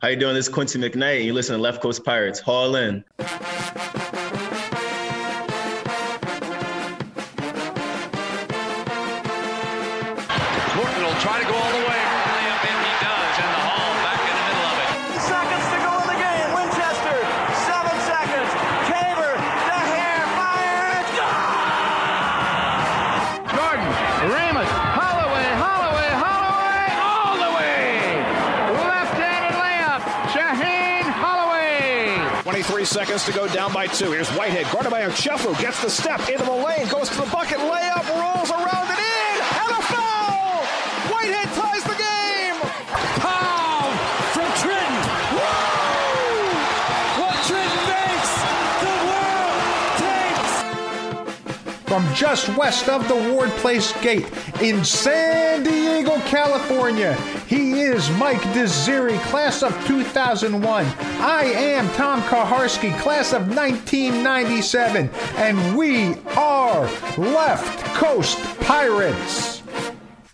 How you doing? This is Quincy McKnight, you listen to Left Coast Pirates. Haul in. Seconds to go down by two. Here's Whitehead, guarded by Ochefu, gets the step into the lane, goes to the bucket, layup, rolls around and in, and a foul! Whitehead ties the game! Pow from Trenton. Woo! What Trenton makes, the world takes. From just west of the Ward Place Gate in San Diego, California, he is Mike Desiri, class of 2001. I am Tom Kaharski, class of 1997, and we are Left Coast Pirates.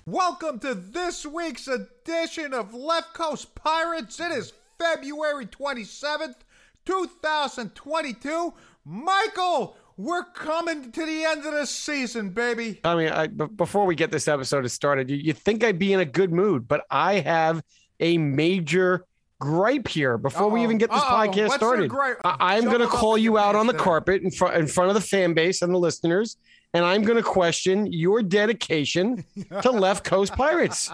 Welcome to this week's edition of Left Coast Pirates. It is February 27th, 2022. Michael, we're coming to the end of the season, baby. I mean, I, b- before we get this episode started, you, you think I'd be in a good mood, but I have a major gripe here before we Uh-oh. even get this Uh-oh. podcast What's started. I, am going to call you out on the today. carpet in front in front of the fan base and the listeners, and I'm going to question your dedication to Left Coast Pirates.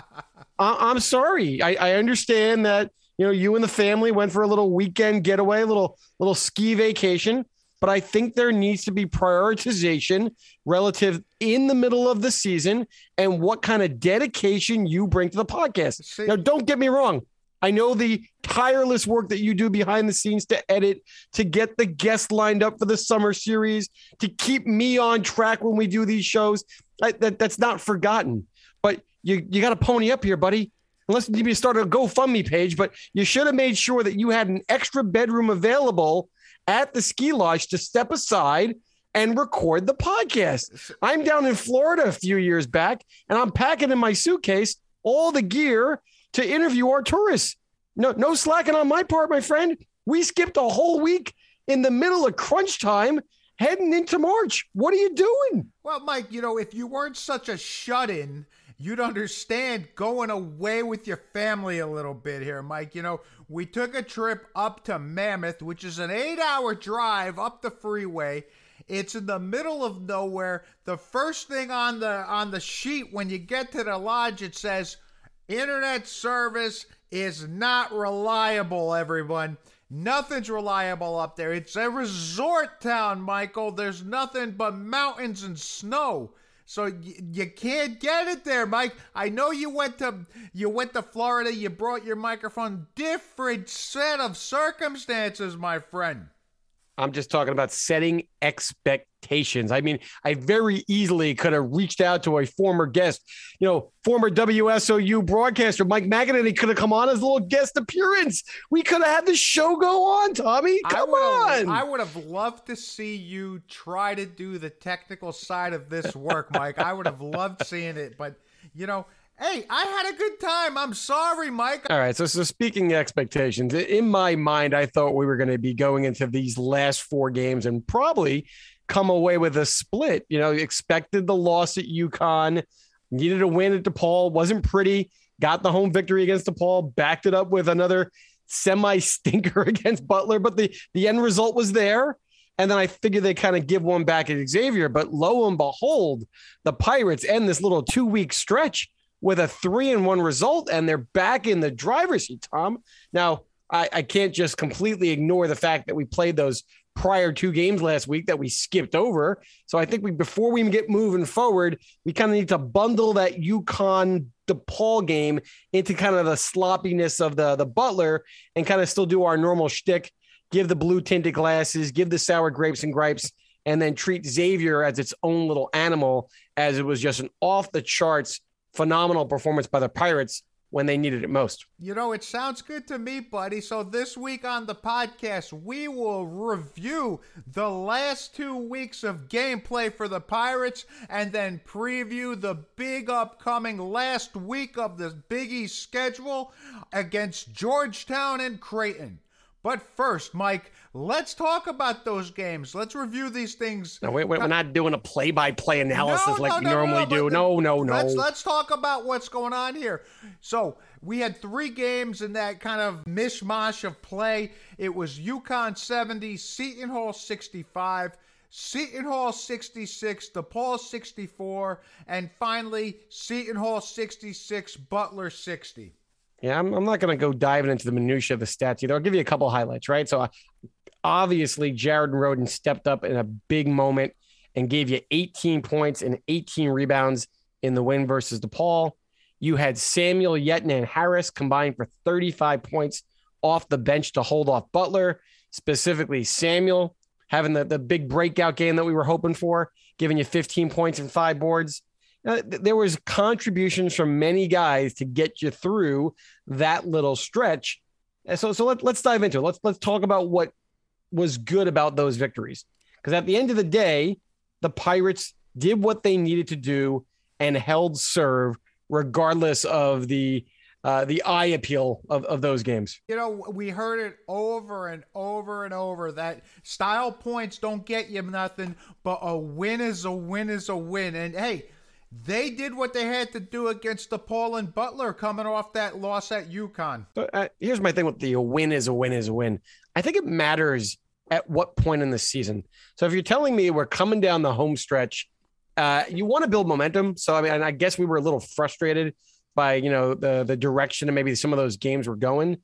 I, I'm sorry. I, I understand that you know you and the family went for a little weekend getaway, little little ski vacation. But I think there needs to be prioritization relative in the middle of the season and what kind of dedication you bring to the podcast. See- now, don't get me wrong. I know the tireless work that you do behind the scenes to edit, to get the guests lined up for the summer series, to keep me on track when we do these shows. I, that, that's not forgotten. But you, you got to pony up here, buddy. Unless you start a GoFundMe page, but you should have made sure that you had an extra bedroom available at the ski lodge to step aside and record the podcast. I'm down in Florida a few years back, and I'm packing in my suitcase all the gear to interview our tourists. No, no slacking on my part, my friend. We skipped a whole week in the middle of crunch time heading into March. What are you doing? Well, Mike, you know, if you weren't such a shut in, you'd understand going away with your family a little bit here, Mike. You know, we took a trip up to Mammoth, which is an eight hour drive up the freeway. It's in the middle of nowhere. The first thing on the on the sheet when you get to the lodge, it says internet service is not reliable, everyone. Nothing's reliable up there. It's a resort town, Michael. There's nothing but mountains and snow. So y- you can't get it there, Mike. I know you went to you went to Florida. You brought your microphone. Different set of circumstances, my friend. I'm just talking about setting expectations. I mean, I very easily could have reached out to a former guest, you know, former WSOU broadcaster Mike McEnany could have come on as a little guest appearance. We could have had the show go on, Tommy. Come would've- on. I would have loved to see you try to do the technical side of this work, Mike. I would have loved seeing it, but you know, hey, I had a good time. I'm sorry, Mike. All right. So, so speaking expectations, in my mind, I thought we were going to be going into these last four games and probably come away with a split. You know, expected the loss at UConn, needed a win at DePaul, wasn't pretty, got the home victory against DePaul, backed it up with another semi stinker against Butler, but the, the end result was there. And then I figured they kind of give one back at Xavier, but lo and behold, the Pirates end this little two week stretch with a three and one result, and they're back in the driver's seat, Tom. Now, I, I can't just completely ignore the fact that we played those prior two games last week that we skipped over. So I think we before we get moving forward, we kind of need to bundle that UConn DePaul game into kind of the sloppiness of the the Butler and kind of still do our normal shtick, give the blue tinted glasses, give the sour grapes and gripes, and then treat Xavier as its own little animal, as it was just an off the charts phenomenal performance by the Pirates when they needed it most. You know, it sounds good to me, buddy. So this week on the podcast, we will review the last two weeks of gameplay for the Pirates and then preview the big upcoming last week of the Biggie schedule against Georgetown and Creighton. But first, Mike, let's talk about those games. Let's review these things. No, wait, wait, we're not doing a play-by-play analysis No, like no, we no, no, normally no, do. No, no, no. Let's let's talk about what's going on here. So we had three games in that kind of mishmash of play. It was UConn 70, Seton Hall 65. Seton Hall 66, DePaul 64, and finally Seton Hall 66, Butler 60. Yeah, I'm, I'm not going to go diving into the minutia of the stats either. I'll give you a couple highlights, right? So, uh, obviously, Jared Rhoden stepped up in a big moment and gave you 18 points and 18 rebounds in the win versus DePaul. You had Samuel Yetna and Harris combined for 35 points off the bench to hold off Butler, specifically Samuel having the, the big breakout game that we were hoping for, giving you 15 points and five boards. Uh, th- there was contributions from many guys to get you through that little stretch. And so, so let, let's dive into it. Let's let's talk about what was good about those victories. Because at the end of the day, the Pirates did what they needed to do and held serve, regardless of the uh, the eye appeal of, of those games. You know, we heard it over and over and over that style points don't get you nothing, but a win is a win is a win. And hey, they did what they had to do against DePaul and Butler coming off that loss at UConn. So, uh, here's my thing with the win is a win is a win. I think it matters at what point in the season. So if you're telling me we're coming down the home stretch, uh, you want to build momentum. So I mean, I guess we were a little frustrated by you know the the direction and maybe some of those games were going,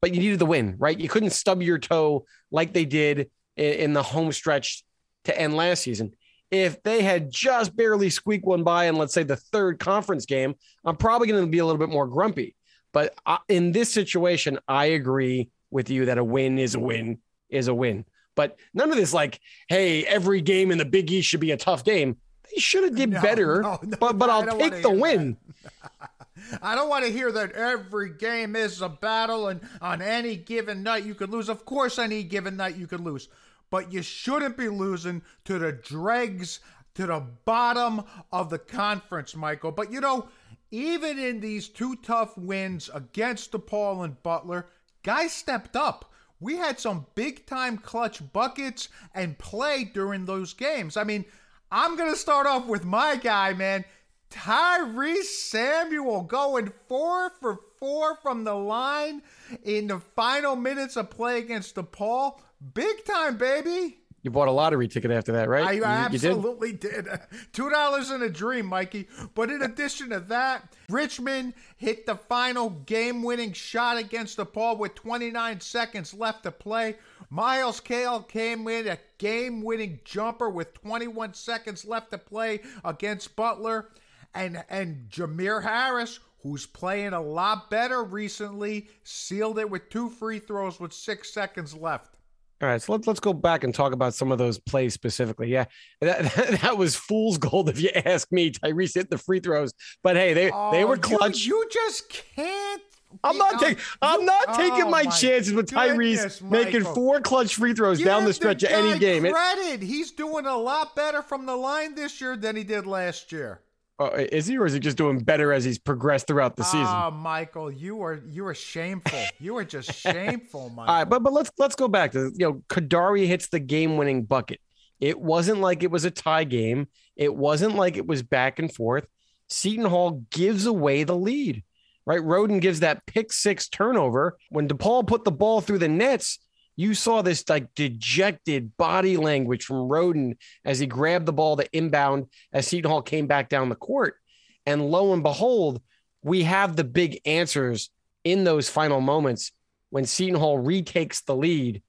but you needed the win, right? You couldn't stub your toe like they did in, in the home stretch to end last season. If they had just barely squeaked one by in, let's say, the third conference game, I'm probably going to be a little bit more grumpy. But in this situation, I agree with you that a win is a win is a win. But none of this like, hey, every game in the Big East should be a tough game. They should have did No, better. no, no, but but I'll take the win. I don't want to hear that every game is a battle and on any given night you could lose. Of course, any given night you could lose, but you shouldn't be losing to the dregs, to the bottom of the conference, Michael. But you know, even in these two tough wins against DePaul and Butler, guys stepped up. We had some big time clutch buckets and play during those games. I mean, I'm going to start off with my guy, man. Tyrese Samuel going four for four from the line in the final minutes of play against DePaul. Big time, baby. You bought a lottery ticket after that, right? I You- you did? absolutely did. Two dollars in a dream, Mikey. But in addition to that, Richmond hit the final game-winning shot against DePaul with 29 seconds left to play. Myles Cale came in a game-winning jumper with 21 seconds left to play against Butler, and and Jamir Harris. Who's playing a lot better recently, sealed it with two free throws with six seconds left. All right, so let's let's go back and talk about some of those plays specifically. Yeah, that, that was fool's gold if you ask me. Tyrese hit the free throws, but hey, they they Oh, were clutch. You, just can't. I'm not oh, taking. I'm you- not taking oh my, chances with Tyrese making four clutch free throws down the Give stretch of any game. It- Credit. He's doing a lot better from the line this year than he did last year. Uh, is he, or is he just doing better as he's progressed throughout the season? Oh, Michael, you are you are shameful. you are just shameful, Michael. All right, but but let's let's go back to you know Kadary hits the game winning bucket. It wasn't like it was a tie game. It wasn't like it was back and forth. Seton Hall gives away the lead. Right, Rhoden gives that pick six turnover. When DePaul put the ball through the nets, you saw this like dejected body language from Rhoden as he grabbed the ball to inbound as Seton Hall came back down the court. And lo and behold, we have the big answers in those final moments when Seton Hall retakes the lead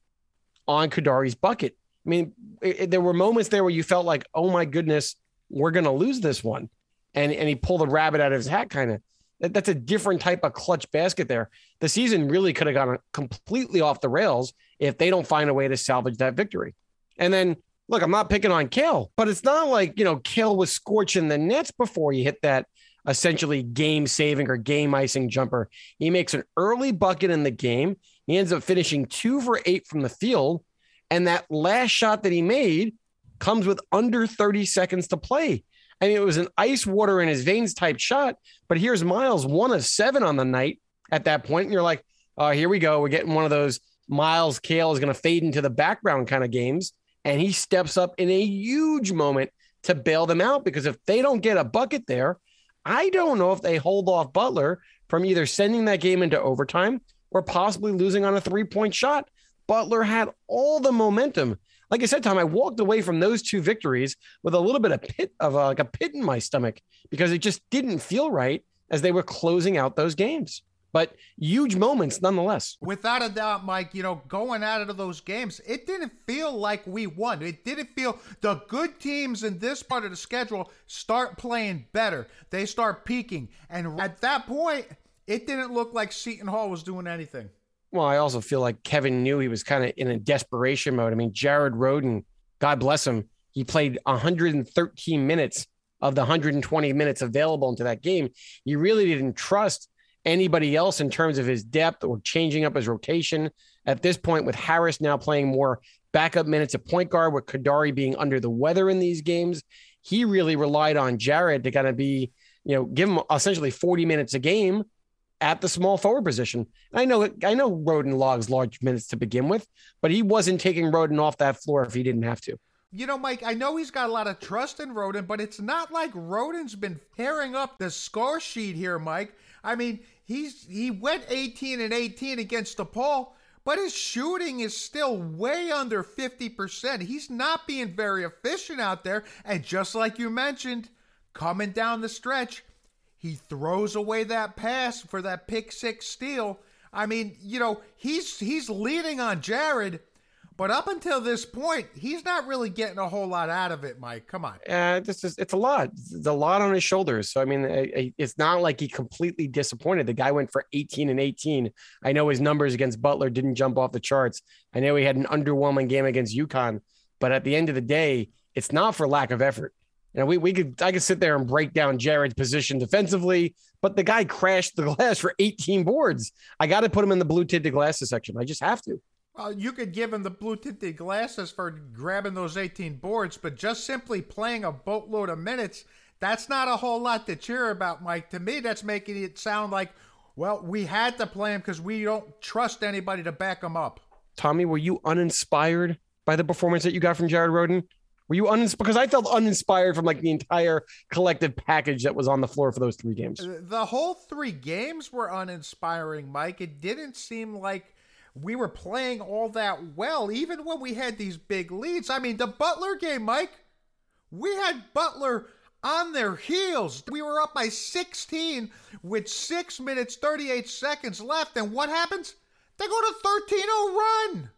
on Kadary's bucket. I mean, it, there were moments there where you felt like, oh my goodness, we're going to lose this one. And, and he pulled the rabbit out of his hat, kind of. That, that's a different type of clutch basket there. The season really could have gone completely off the rails if they don't find a way to salvage that victory. And then, look, I'm not picking on Cale, but it's not like, you know, Cale was scorching the nets before he hit that essentially game saving or game icing jumper. He makes an early bucket in the game. He ends up finishing two for eight from the field. And that last shot that he made comes with under 30 seconds to play. I mean, it was an ice water in his veins type shot, but here's Myles, one of seven on the night at that point, And you're like, oh, here we go. We're getting one of those Myles Cale is going to fade into the background kind of games. And he steps up in a huge moment to bail them out because if they don't get a bucket there, I don't know if they hold off Butler from either sending that game into overtime or possibly losing on a three point shot. Butler had all the momentum. Like I said, Tom, I walked away from those two victories with a little bit of pit of a, like a pit in my stomach because it just didn't feel right as they were closing out those games. But huge moments nonetheless. Without a doubt, Mike, you know, going out of those games, it didn't feel like we won. It didn't feel the good teams in this part of the schedule start playing better. They start peaking. And at that point, it didn't look like Seton Hall was doing anything. Well, I also feel like Kevin knew he was kind of in a desperation mode. I mean, Jared Rhoden, God bless him, he played 113 minutes of the 120 minutes available into that game. He really didn't trust anybody else in terms of his depth or changing up his rotation. At this point, with Harris now playing more backup minutes at point guard, with Kadary being under the weather in these games, he really relied on Jared to kind of be, you know, give him essentially 40 minutes a game at the small forward position. I know I know Rhoden logs large minutes to begin with, but he wasn't taking Rhoden off that floor if he didn't have to. You know, Mike, I know he's got a lot of trust in Rhoden, but it's not like Rhoden's been tearing up the score sheet here, Mike. I mean, he's he went 18 and 18 against DePaul, but his shooting is still way under 50%. He's not being very efficient out there, and just like you mentioned, coming down the stretch, he throws away that pass for that pick six steal. I mean, you know, he's he's leading on Jared, but up until this point, he's not really getting a whole lot out of it, Mike. Come on. Uh, this is it's a lot. It's a lot on his shoulders. So I mean, it's not like he completely disappointed. The guy went for 18 and 18. I know his numbers against Butler didn't jump off the charts. I know he had an underwhelming game against UConn, but at the end of the day, it's not for lack of effort. You know, we, we could I could sit there and break down Jared's position defensively, but the guy crashed the glass for 18 boards. I got to put him in the blue tinted glasses section. I just have to. Well, you could give him the blue tinted glasses for grabbing those 18 boards, but just simply playing a boatload of minutes, that's not a whole lot to cheer about, Mike. To me, that's making it sound like, well, we had to play him because we don't trust anybody to back him up. Tommy, were you uninspired by the performance that you got from Jared Rhoden? Were you uninspired? Because I felt uninspired from like the entire collective package that was on the floor for those three games. The whole three games were uninspiring, Mike. It didn't seem like we were playing all that well, even when we had these big leads. I mean, the Butler game, Mike, we had Butler on their heels. We were up by 16 with six minutes, 38 seconds left. And what happens? They go to 13 0 run.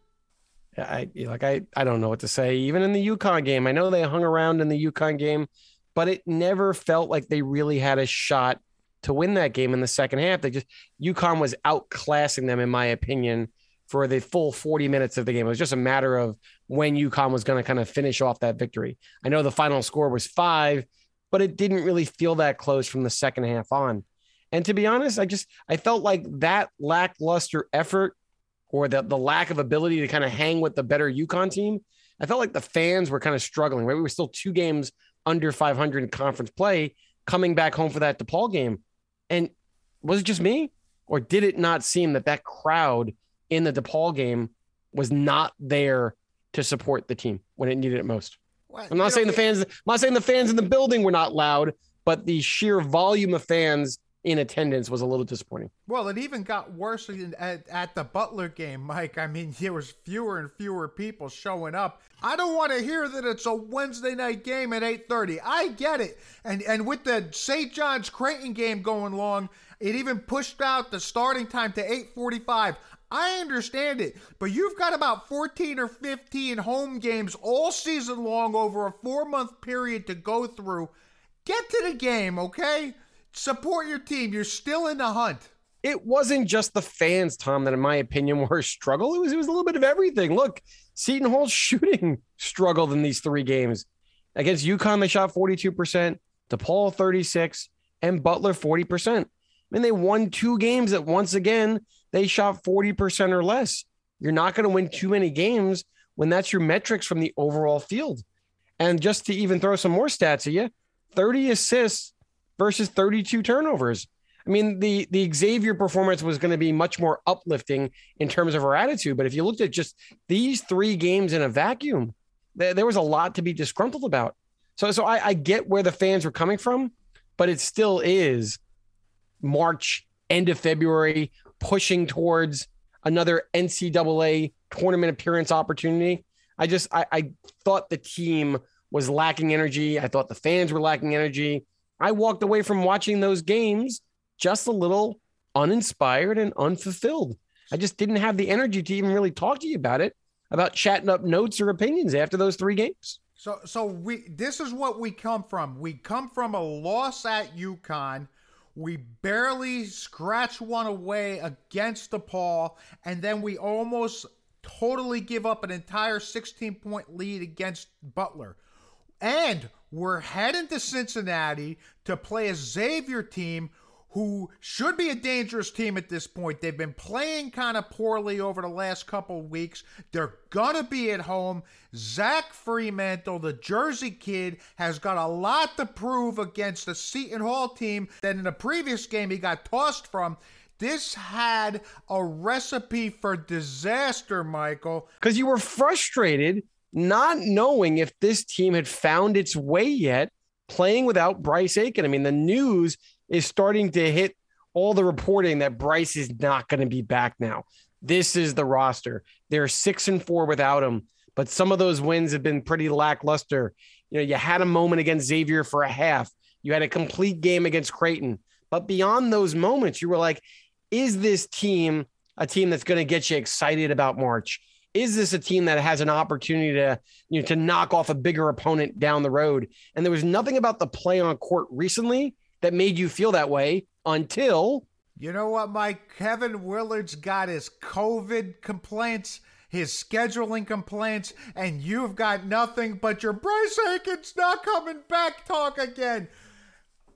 I like I I don't know what to say. Even in the UConn game, I know they hung around in the UConn game, but it never felt like they really had a shot to win that game in the second half. They just UConn was outclassing them, in my opinion, for the full 40 minutes of the game. It was just a matter of when UConn was going to kind of finish off that victory. I know the final score was five, but it didn't really feel that close from the second half on. And to be honest, I just I felt like that lackluster effort or the, the lack of ability to kind of hang with the better UConn team, I felt like the fans were kind of struggling. Right? We were still two games under 500 in conference play coming back home for that DePaul game. And was it just me? Or did it not seem that that crowd in the DePaul game was not there to support the team when it needed it most? Well, I'm not saying the fans, I'm not saying the fans in the building were not loud, but the sheer volume of fans in attendance was a little disappointing. Well, it even got worse at, at the Butler game, Mike. I mean, there was fewer and fewer people showing up. I don't want to hear that it's a Wednesday night game at 8:30. I get it. And and with the St. John's Creighton game going long, it even pushed out the starting time to 8:45. I understand it, but you've got about 14 or 15 home games all season long over a 4-month period to go through. Get to the game, okay? Support your team. You're still in the hunt. It wasn't just the fans, Tom, that in my opinion were a struggle. It was it was a little bit of everything. Look, Seton Hall's shooting struggled in these three games. Against UConn, they shot 42%, DePaul 36, and Butler 40%. I mean, they won two games that once again they shot 40% or less. You're not going to win too many games when that's your metrics from the overall field. And just to even throw some more stats at you, 30 assists versus 32 turnovers. I mean, the the Xavier performance was going to be much more uplifting in terms of her attitude. But if you looked at just these three games in a vacuum, there, there was a lot to be disgruntled about. So, so I, I get where the fans were coming from, but it still is March, end of February, pushing towards another NCAA tournament appearance opportunity. I just I, I thought the team was lacking energy. I thought the fans were lacking energy. I walked away from watching those games just a little uninspired and unfulfilled. I just didn't have the energy to even really talk to you about it, about chatting up notes or opinions after those three games. So, so we this is what we come from. We come from a loss at UConn. We barely scratch one away against DePaul, and then we almost totally give up an entire 16 point lead against Butler. And we're heading to Cincinnati to play a Xavier team who should be a dangerous team at this point. They've been playing kind of poorly over the last couple weeks. They're going to be at home. Zach Freemantle, the Jersey kid, has got a lot to prove against the Seton Hall team that in the previous game he got tossed from. This had a recipe for disaster, Michael. Because you were frustrated not knowing if this team had found its way yet playing without Bryce Aiken. I mean, the news is starting to hit all the reporting that Bryce is not going to be back now. This is the roster. They're six and four without him, but some of those wins have been pretty lackluster. You know, you had a moment against Xavier for a half, you had a complete game against Creighton, but beyond those moments, you were like, is this team a team that's going to get you excited about March? Is this a team that has an opportunity to, you know, to knock off a bigger opponent down the road? And there was nothing about the play on court recently that made you feel that way until you know what, Mike? Kevin Willard's got his COVID complaints, his scheduling complaints, and you've got nothing but your Bryce Aiken's not coming back talk again.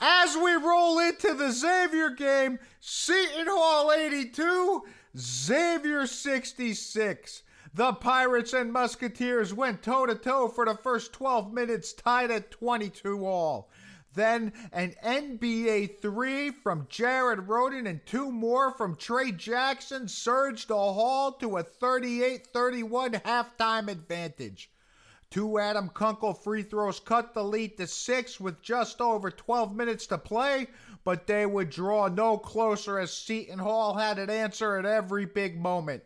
As we roll into the Xavier game, Seton Hall 82, Xavier 66. The Pirates and Musketeers went toe to toe for the first 12 minutes, tied at 22 all. Then an NBA three from Jared Rhoden and two more from Tray Jackson surged the Hall to a 38 31 halftime advantage. Two Adam Kunkel free throws cut the lead to six with just over 12 minutes to play, but they would draw no closer as Seton Hall had an answer at every big moment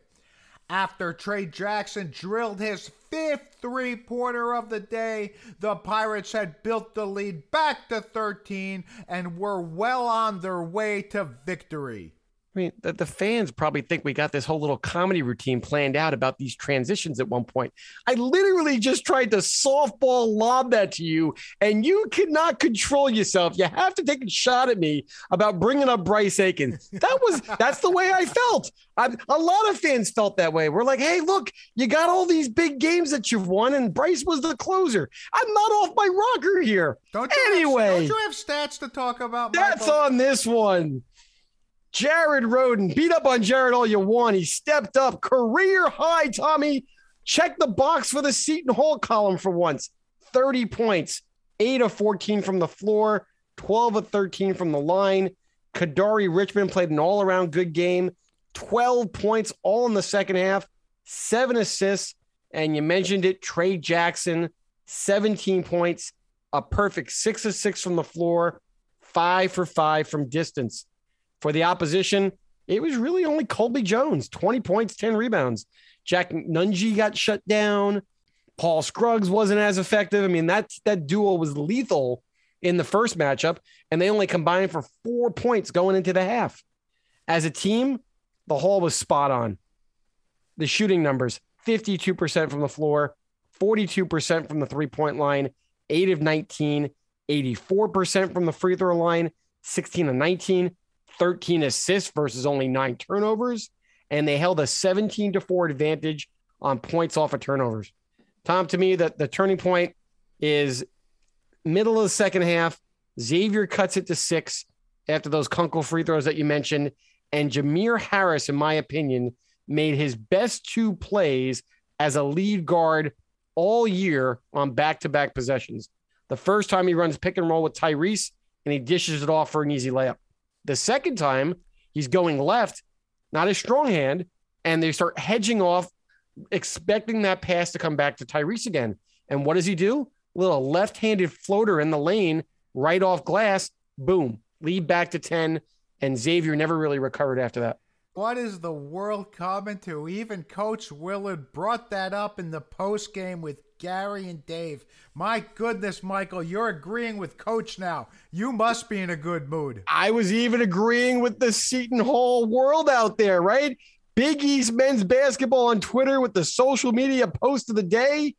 after Tray Jackson drilled his fifth three pointer of the day. The Pirates had built the lead back to 13 and were well on their way to victory. I mean, the, the fans probably think we got this whole little comedy routine planned out about these transitions at one point. I literally just tried to softball lob that to you, and you cannot control yourself. You have to take a shot at me about bringing up Bryce Aiken. That was that's the way I felt. I, a lot of fans felt that way. We're like, hey, look, you got all these big games that you've won, and Bryce was the closer. I'm not off my rocker here. Don't you anyway, have, don't you have stats to talk about? That's Michael? on this one. Jared Rhoden. beat up on Jared all you want. He stepped up, career high, Tommy. Check the box for the Seton Hall column for once. 30 points, 8 of 14 from the floor, 12 of 13 from the line. Kadary Richmond played an all around good game, 12 points all in the second half, seven assists. And you mentioned it, Tray Jackson, 17 points, a perfect six of six from the floor, five for five from distance. For the opposition, it was really only Colby Jones, 20 points, 10 rebounds. Jack Nunge got shut down. Paul Scruggs wasn't as effective. I mean, that that duo was lethal in the first matchup, and they only combined for four points going into the half. As a team, the Hall was spot on. The shooting numbers 52% from the floor, 42% from the three point line, 8 of 19, 84% from the free throw line, 16 of 19, 13 assists versus only nine turnovers. And they held a 17 to 4 advantage on points off of turnovers. Tom, to me, the, the turning point is middle of the second half. Xavier cuts it to six. after those Kunkel free throws that you mentioned. And Jamir Harris, in my opinion, made his best two plays as a lead guard all year on back to back possessions. The first time he runs pick and roll with Tyrese and he dishes it off for an easy layup. The second time he's going left, not a strong hand, and they start hedging off, expecting that pass to come back to Tyrese again. And what does he do? A little left handed floater in the lane, right off glass, boom, lead back to 10. And Xavier never really recovered after that. What is the world coming to? Even Coach Willard brought that up in the post game with Gary and Dave. My goodness, Michael, you're agreeing with Coach now. You must be in a good mood. I was even agreeing with the Seton Hall world out there, right? Big East men's basketball on Twitter with the social media post of the day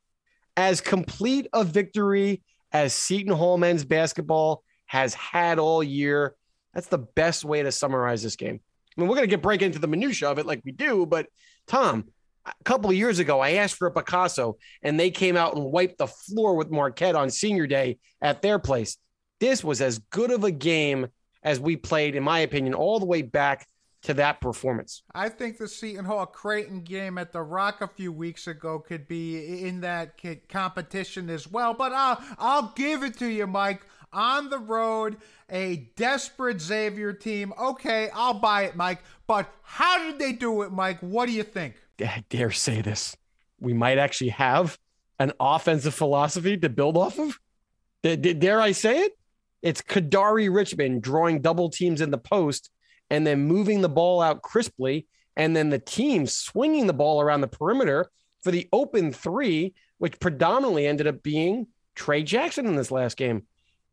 as complete a victory as Seton Hall men's basketball has had all year. That's the best way to summarize this game. I mean, we're going to get break into the minutia of it like we do, but Tom, a couple of years ago, I asked for a Picasso, and they came out and wiped the floor with Marquette on Senior Day at their place. This was as good of a game as we played, in my opinion, all the way back to that performance. I think the Seton Hall Creighton game at the Rock a few weeks ago could be in that competition as well. But I'll I'll give it to you, Mike. On the road, a desperate Xavier team. Okay, I'll buy it, Mike. But how did they do it, Mike? What do you think? I dare say this. We might actually have an offensive philosophy to build off of. Dare I say it? It's Kadary Richmond drawing double teams in the post and then moving the ball out crisply, and then the team swinging the ball around the perimeter for the open three, which predominantly ended up being Tray Jackson in this last game.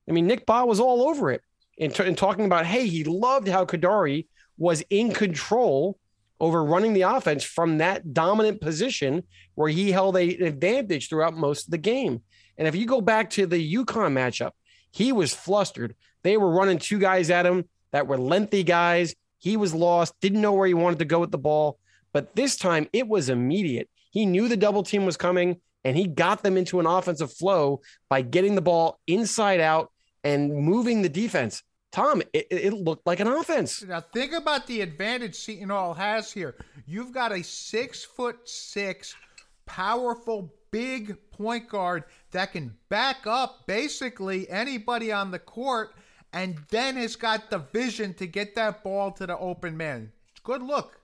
I mean, Nick Bahe was all over it and, t- in talking about, hey, he loved how Kadary was in control over running the offense from that dominant position where he held a, an advantage throughout most of the game. And if you go back to the UConn matchup, he was flustered. They were running two guys at him that were lengthy guys. He was lost, didn't know where he wanted to go with the ball. But this time it was immediate. He knew the double team was coming and he got them into an offensive flow by getting the ball inside out and moving the defense. Tom, it, it, looked like an offense. Now think about the advantage Seton Hall has here. You've got a six foot six, powerful, big point guard that can back up basically anybody on the court and then has got the vision to get that ball to the open man. Good look.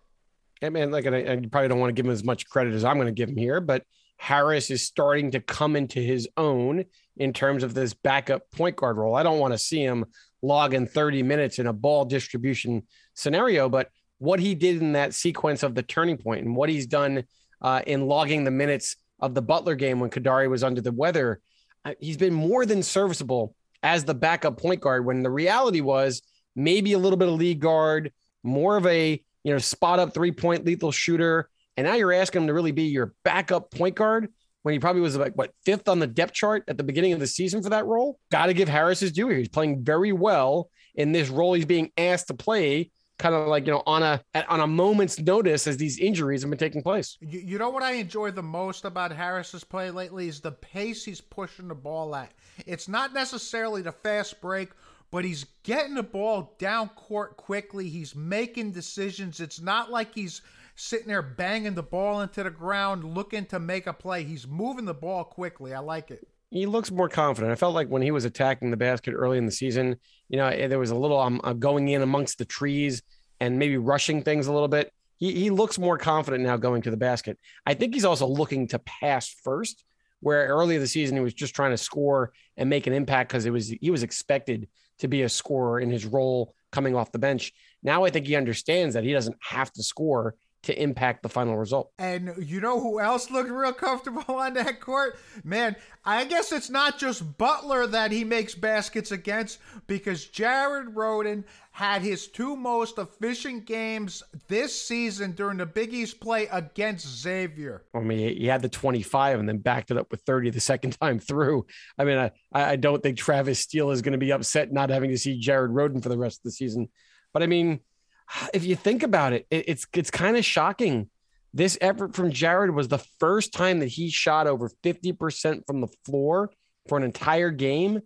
Yeah, man, like, and you probably don't want to give him as much credit as I'm going to give him here, but Harris is starting to come into his own in terms of this backup point guard role. I don't want to see him log in 30 minutes in a ball distribution scenario, but what he did in that sequence of the turning point and what he's done uh, in logging the minutes of the Butler game when Kadary was under the weather, uh, he's been more than serviceable as the backup point guard when the reality was maybe a little bit of lead guard, more of a you know spot up three point lethal shooter, and now you're asking him to really be your backup point guard when he probably was like what fifth on the depth chart at the beginning of the season for that role. Got to give Harris his due here. He's playing very well in this role he's being asked to play kind of like you know on a on a moment's notice as these injuries have been taking place. You, you know what I enjoy the most about Harris's play lately is the pace he's pushing the ball at. It's not necessarily the fast break, but he's getting the ball down court quickly. He's making decisions. It's not like he's sitting there banging the ball into the ground looking to make a play. He's moving the ball quickly. I like it he looks more confident. I felt like when he was attacking the basket early in the season, you know, there was a little um, uh, going in amongst the trees and maybe rushing things a little bit. He, he looks more confident now going to the basket. I think he's also looking to pass first, where earlier the season he was just trying to score and make an impact because it was he was expected to be a scorer in his role coming off the bench. Now I think he understands that he doesn't have to score to impact the final result. And you know who else looked real comfortable on that court? Man, I guess it's not just Butler that he makes baskets against because Jared Rhoden had his two most efficient games this season during the Big East play against Xavier. I mean, he had the 25 and then backed it up with 30 the second time through. I mean, I, I don't think Travis Steele is going to be upset not having to see Jared Rhoden for the rest of the season. But I mean, if you think about it, it it's it's kind of shocking. This effort from Jared was the first time that he shot over 50% from the floor for an entire game,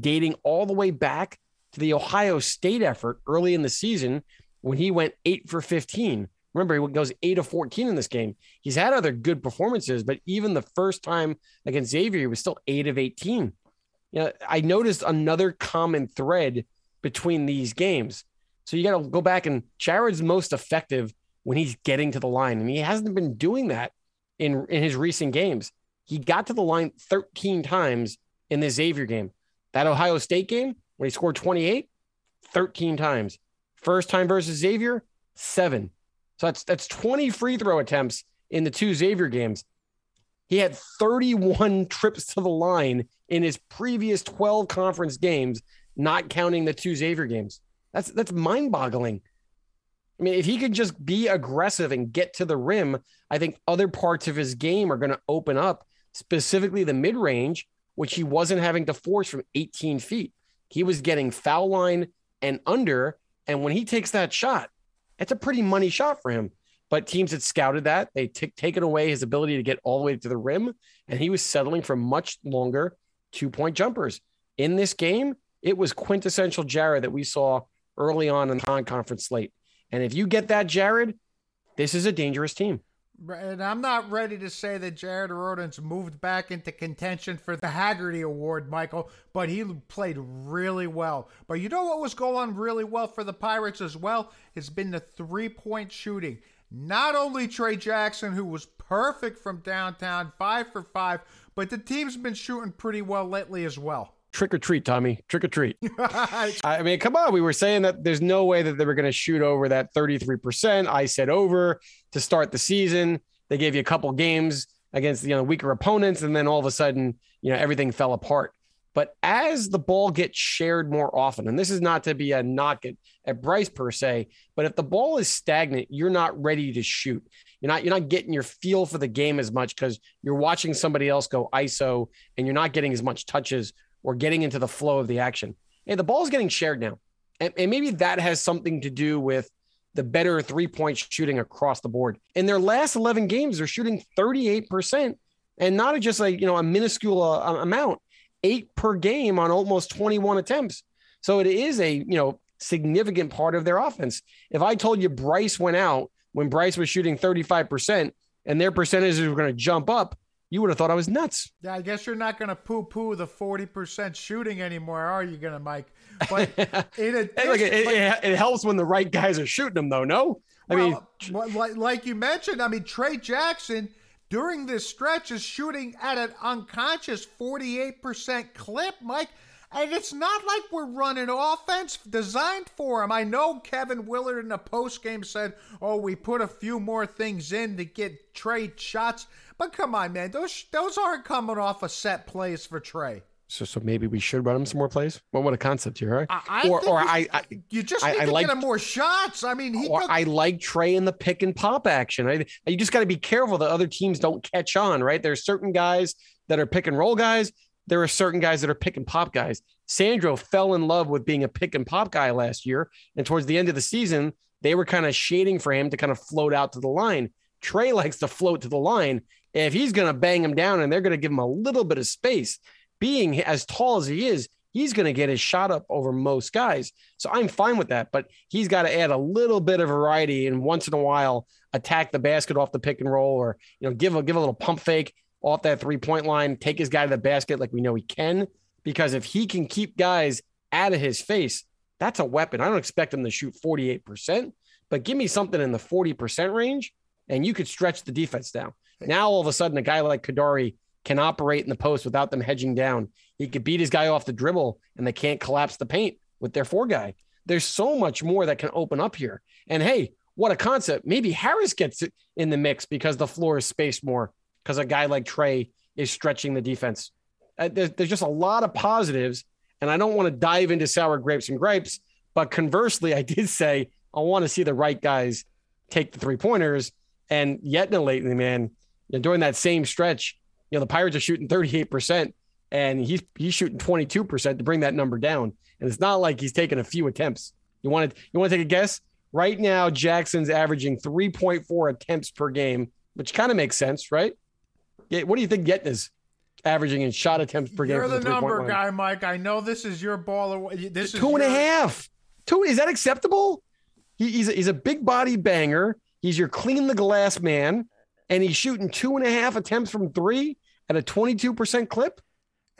dating all the way back to the Ohio State effort early in the season when he went eight for 15. Remember, he goes eight of 14 in this game. He's had other good performances, but even the first time against Xavier, he was still eight of 18. You know, I noticed another common thread between these games. So you got to go back and Jared's most effective when he's getting to the line, and he hasn't been doing that in in his recent games. He got to the line 13 times in the Xavier game. That Ohio State game when he scored 28, 13 times. First time versus Xavier, seven. So that's that's 20 free throw attempts in the two Xavier games. He had 31 trips to the line in his previous 12 conference games, not counting the two Xavier games. That's that's mind-boggling. I mean, if he could just be aggressive and get to the rim, I think other parts of his game are going to open up, specifically the mid-range, which he wasn't having to force from 18 feet. He was getting foul line and under, and when he takes that shot, it's a pretty money shot for him. But teams had scouted that. They t- taken away his ability to get all the way to the rim, and he was settling for much longer two point jumpers. In this game, it was quintessential Jared that we saw early on in the con conference slate. And if you get that, Jared, this is a dangerous team. And I'm not ready to say that Jared Rhoden's moved back into contention for the Haggerty Award, Michael, but he played really well. But you know what was going really well for the Pirates as well? It's been the three point shooting. Not only Tray Jackson, who was perfect from downtown, five for five, but the team's been shooting pretty well lately as well. Trick or treat, Tommy. Trick or treat. I mean, come on. We were saying that there's no way that they were going to shoot over that 33%. I said over to start the season. They gave you a couple games against you know weaker opponents, and then all of a sudden, you know, everything fell apart. But as the ball gets shared more often, and this is not to be a knock at, at Bryce per se, but if the ball is stagnant, you're not ready to shoot. You're not you're not getting your feel for the game as much because you're watching somebody else go ISO and you're not getting as much touches or getting into the flow of the action. Hey, the ball's getting shared now. And, and maybe that has something to do with the better three point shooting across the board. In their last 11 games, they're shooting 38% and not just like, you know, a minuscule uh, amount, eight per game on almost 21 attempts. So it is a, you know, significant part of their offense. If I told you Bryce went out when Bryce was shooting 35% and their percentages were going to jump up, you would have thought I was nuts. Yeah, I guess you're not going to poo poo the 40% shooting anymore, are you going to, Mike? But in addition, Hey, look, it, it, it helps when the right guys are shooting them, though. No, I mean, uh, like, like you mentioned, I mean, Tray Jackson during this stretch is shooting at an unconscious 48% clip, Mike. And it's not like we're running offense designed for him. I know Kevin Willard in the postgame said, oh, we put a few more things in to get Tray shots. But come on, man, those those aren't coming off of set plays for Tray. so so maybe we should run him some more plays. Well, what a concept here, right? I, I or or you, I, I you just I- need I to like- get him more shots. I mean, he or took, I like Tray in the pick and pop action. I, you just got to be careful that other teams don't catch on, right? There's certain guys that are pick and roll guys. There are certain guys that are pick and pop guys. Sandro fell in love with being a pick and pop guy last year. And towards the end of the season, they were kind of shading for him to kind of float out to the line. Tray likes to float to the line. If he's going to bang him down and they're going to give him a little bit of space, being as tall as he is, he's going to get his shot up over most guys. So I'm fine with that. But he's got to add a little bit of variety and once in a while attack the basket off the pick and roll or you know give a give a little pump fake off that three point line, take his guy to the basket like we know he can. Because if he can keep guys out of his face, that's a weapon. I don't expect him to shoot 48%, but give me something in the 40% range and you could stretch the defense down. Now all of a sudden, a guy like Kadary can operate in the post without them hedging down. He could beat his guy off the dribble and they can't collapse the paint with their four guy. There's so much more that can open up here. And hey, what a concept. Maybe Harris gets in the mix because the floor is spaced more because a guy like Tray is stretching the defense. Uh, there's, there's just a lot of positives. And I don't want to dive into sour grapes and gripes. But conversely, I did say I want to see the right guys take the three pointers. And yet, lately, man, you know, during that same stretch, you know, the Pirates are shooting 38%, and he's he's shooting 22% to bring that number down. And it's not like he's taking a few attempts. You want to you want to take a guess? Right now, Jackson's averaging 3.4 attempts per game, which kind of makes sense, right? Yeah, what do you think Yetna is? averaging in shot attempts per game. You're the number guy, Mike. I know this is your baller. This is Two and a half. Two is that acceptable? He, he's a, he's a big body banger. He's your clean the glass man, and he's shooting two and a half attempts from three at a 22% clip.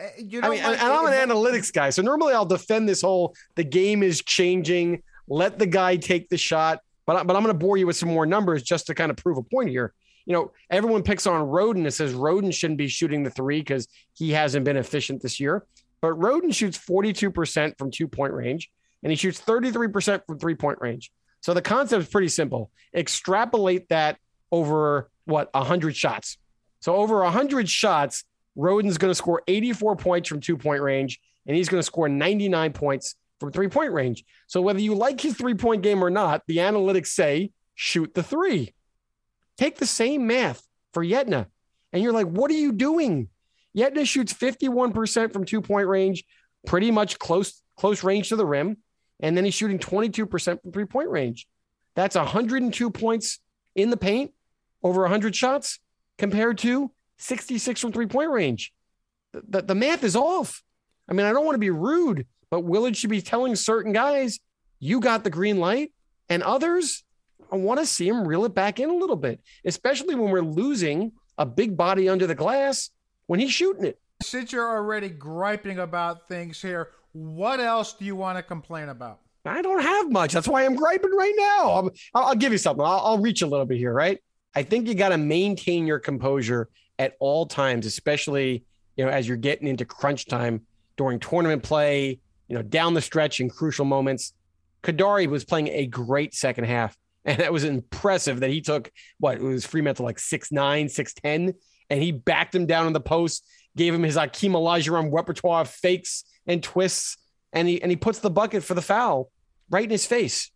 Uh, You know, I mean, and, and I'm an it- analytics guy, so normally I'll defend this whole the game is changing. Let the guy take the shot, but I, but I'm going to bore you with some more numbers just to kind of prove a point here. You know, everyone picks on Rhoden and says Rhoden shouldn't be shooting the three because he hasn't been efficient this year. But Rhoden shoots 42% from two point range, and he shoots 33% from three point range. So the concept is pretty simple. Extrapolate that over what 100 shots. So over 100 shots, Rhoden's going to score 84 points from two point range, and he's going to score 99 points from three point range. So whether you like his three point game or not, the analytics say shoot the three. Take the same math for Yetna, and you're like, what are you doing? Yetna shoots 51% from two point range, pretty much close close range to the rim, and then he's shooting 22% from three point range. That's 102 points in the paint over 100 shots compared to 66 from three point range. The, the, the math is off. I mean, I don't want to be rude, but Willard should be telling certain guys, you got the green light, and others, I want to see him reel it back in a little bit, especially when we're losing a big body under the glass when he's shooting it. Since you're already griping about things here, what else do you want to complain about? I don't have much. That's why I'm griping right now. I'll, I'll give you something. I'll, I'll reach a little bit here, right? I think you got to maintain your composure at all times, especially you know as you're getting into crunch time during tournament play. You know, down the stretch in crucial moments. Kadary was playing a great second half, and that was impressive that he took what it was Freemantle like six nine, six ten, and he backed him down in the post, gave him his Akeem Olajuwon repertoire of fakes and twists, and he and he puts the bucket for the foul right in his face.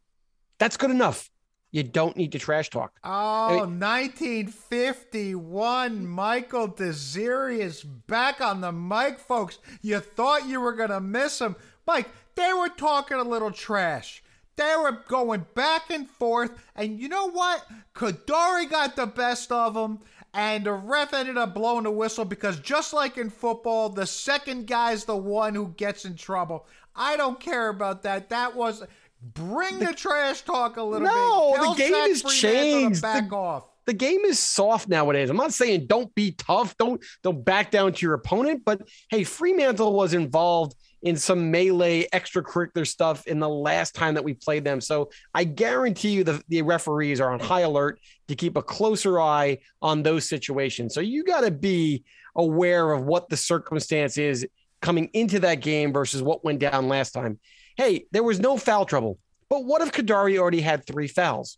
That's good enough. You don't need to trash talk. Oh, 1951. Michael Desiri is back on the mic, folks. You thought you were going to miss him. Mike, they were talking a little trash. They were going back and forth. And you know what? Kadary got the best of them. And the ref ended up blowing the whistle because just like in football, the second guy's the one who gets in trouble. I don't care about that. That was bring the, trash talk a little No, bit. the game Zach has Freemantle to changed. Back The- off. The game is soft nowadays. I'm not saying don't be tough, don't don't back down to your opponent, but hey, Freemantle was involved in some melee extracurricular stuff in the last time that we played them. So I guarantee you the, the referees are on high alert to keep a closer eye on those situations. So you got to be aware of what the circumstance is coming into that game versus what went down last time. Hey, there was no foul trouble. But what if Kadary already had three fouls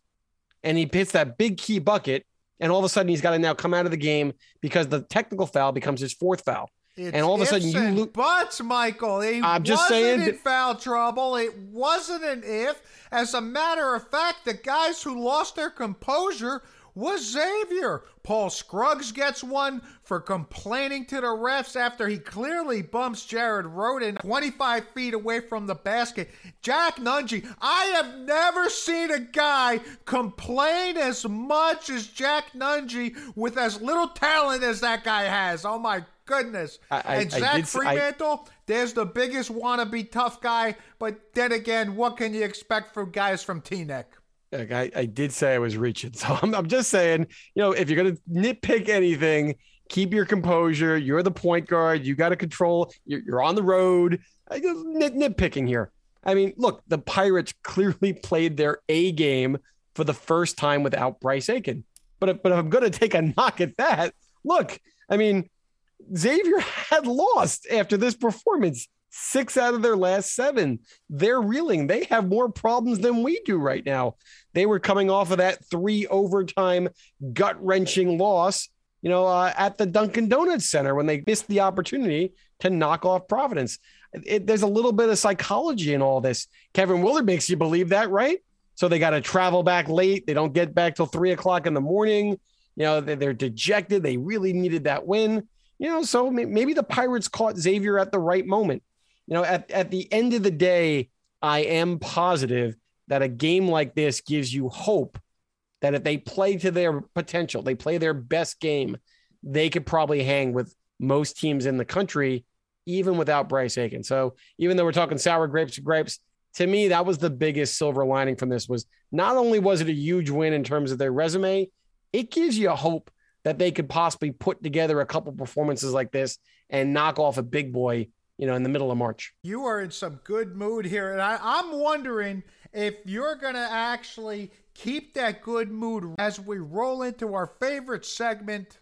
and he hits that big key bucket and all of a sudden he's got to now come out of the game because the technical foul becomes his fourth foul. It's and all of a sudden you and lo- buts, Michael. He I'm just wasn't saying in foul trouble. It wasn't an if. As a matter of fact, the guys who lost their composure was Xavier. Paul Scruggs gets one for complaining to the refs after he clearly bumps Jared Rhoden 25 feet away from the basket. Jack Nunge, I have never seen a guy complain as much as Jack Nunge with as little talent as that guy has. Oh my goodness. I- and I Zach did I- Freemantle, there's the biggest wannabe tough guy, but then again, what can you expect from guys from Teaneck? Like, I, I did say I was reaching. So I'm, I'm just saying, you know, if you're going to nitpick anything, keep your composure. You're the point guard. You got to control. You're, you're on the road. I just nit, nitpicking here. I mean, look, the Pirates clearly played their A game for the first time without Bryce Aiken. But but if I'm going to take a knock at that, look, I mean, Xavier had lost after this performance. Six out of their last seven. They're reeling. They have more problems than we do right now. They were coming off of that three overtime gut wrenching loss, you know, uh, at the Dunkin' Donuts Center when they missed the opportunity to knock off Providence. It, there's a little bit of psychology in all this. Kevin Willard makes you believe that, right? So they got to travel back late. They don't get back till three o'clock in the morning. You know, they're, they're dejected. They really needed that win. You know, so maybe the Pirates caught Xavier at the right moment. You know, at, at the end of the day, I am positive that a game like this gives you hope that if they play to their potential, they play their best game, they could probably hang with most teams in the country, even without Bryce Aiken. So even though we're talking sour grapes to grapes, to me, that was the biggest silver lining from this was not only was it a huge win in terms of their resume, it gives you a hope that they could possibly put together a couple performances like this and knock off a big boy, you know, in the middle of March. You are in some good mood here. And I, I'm wondering if you're going to actually keep that good mood as we roll into our favorite segment.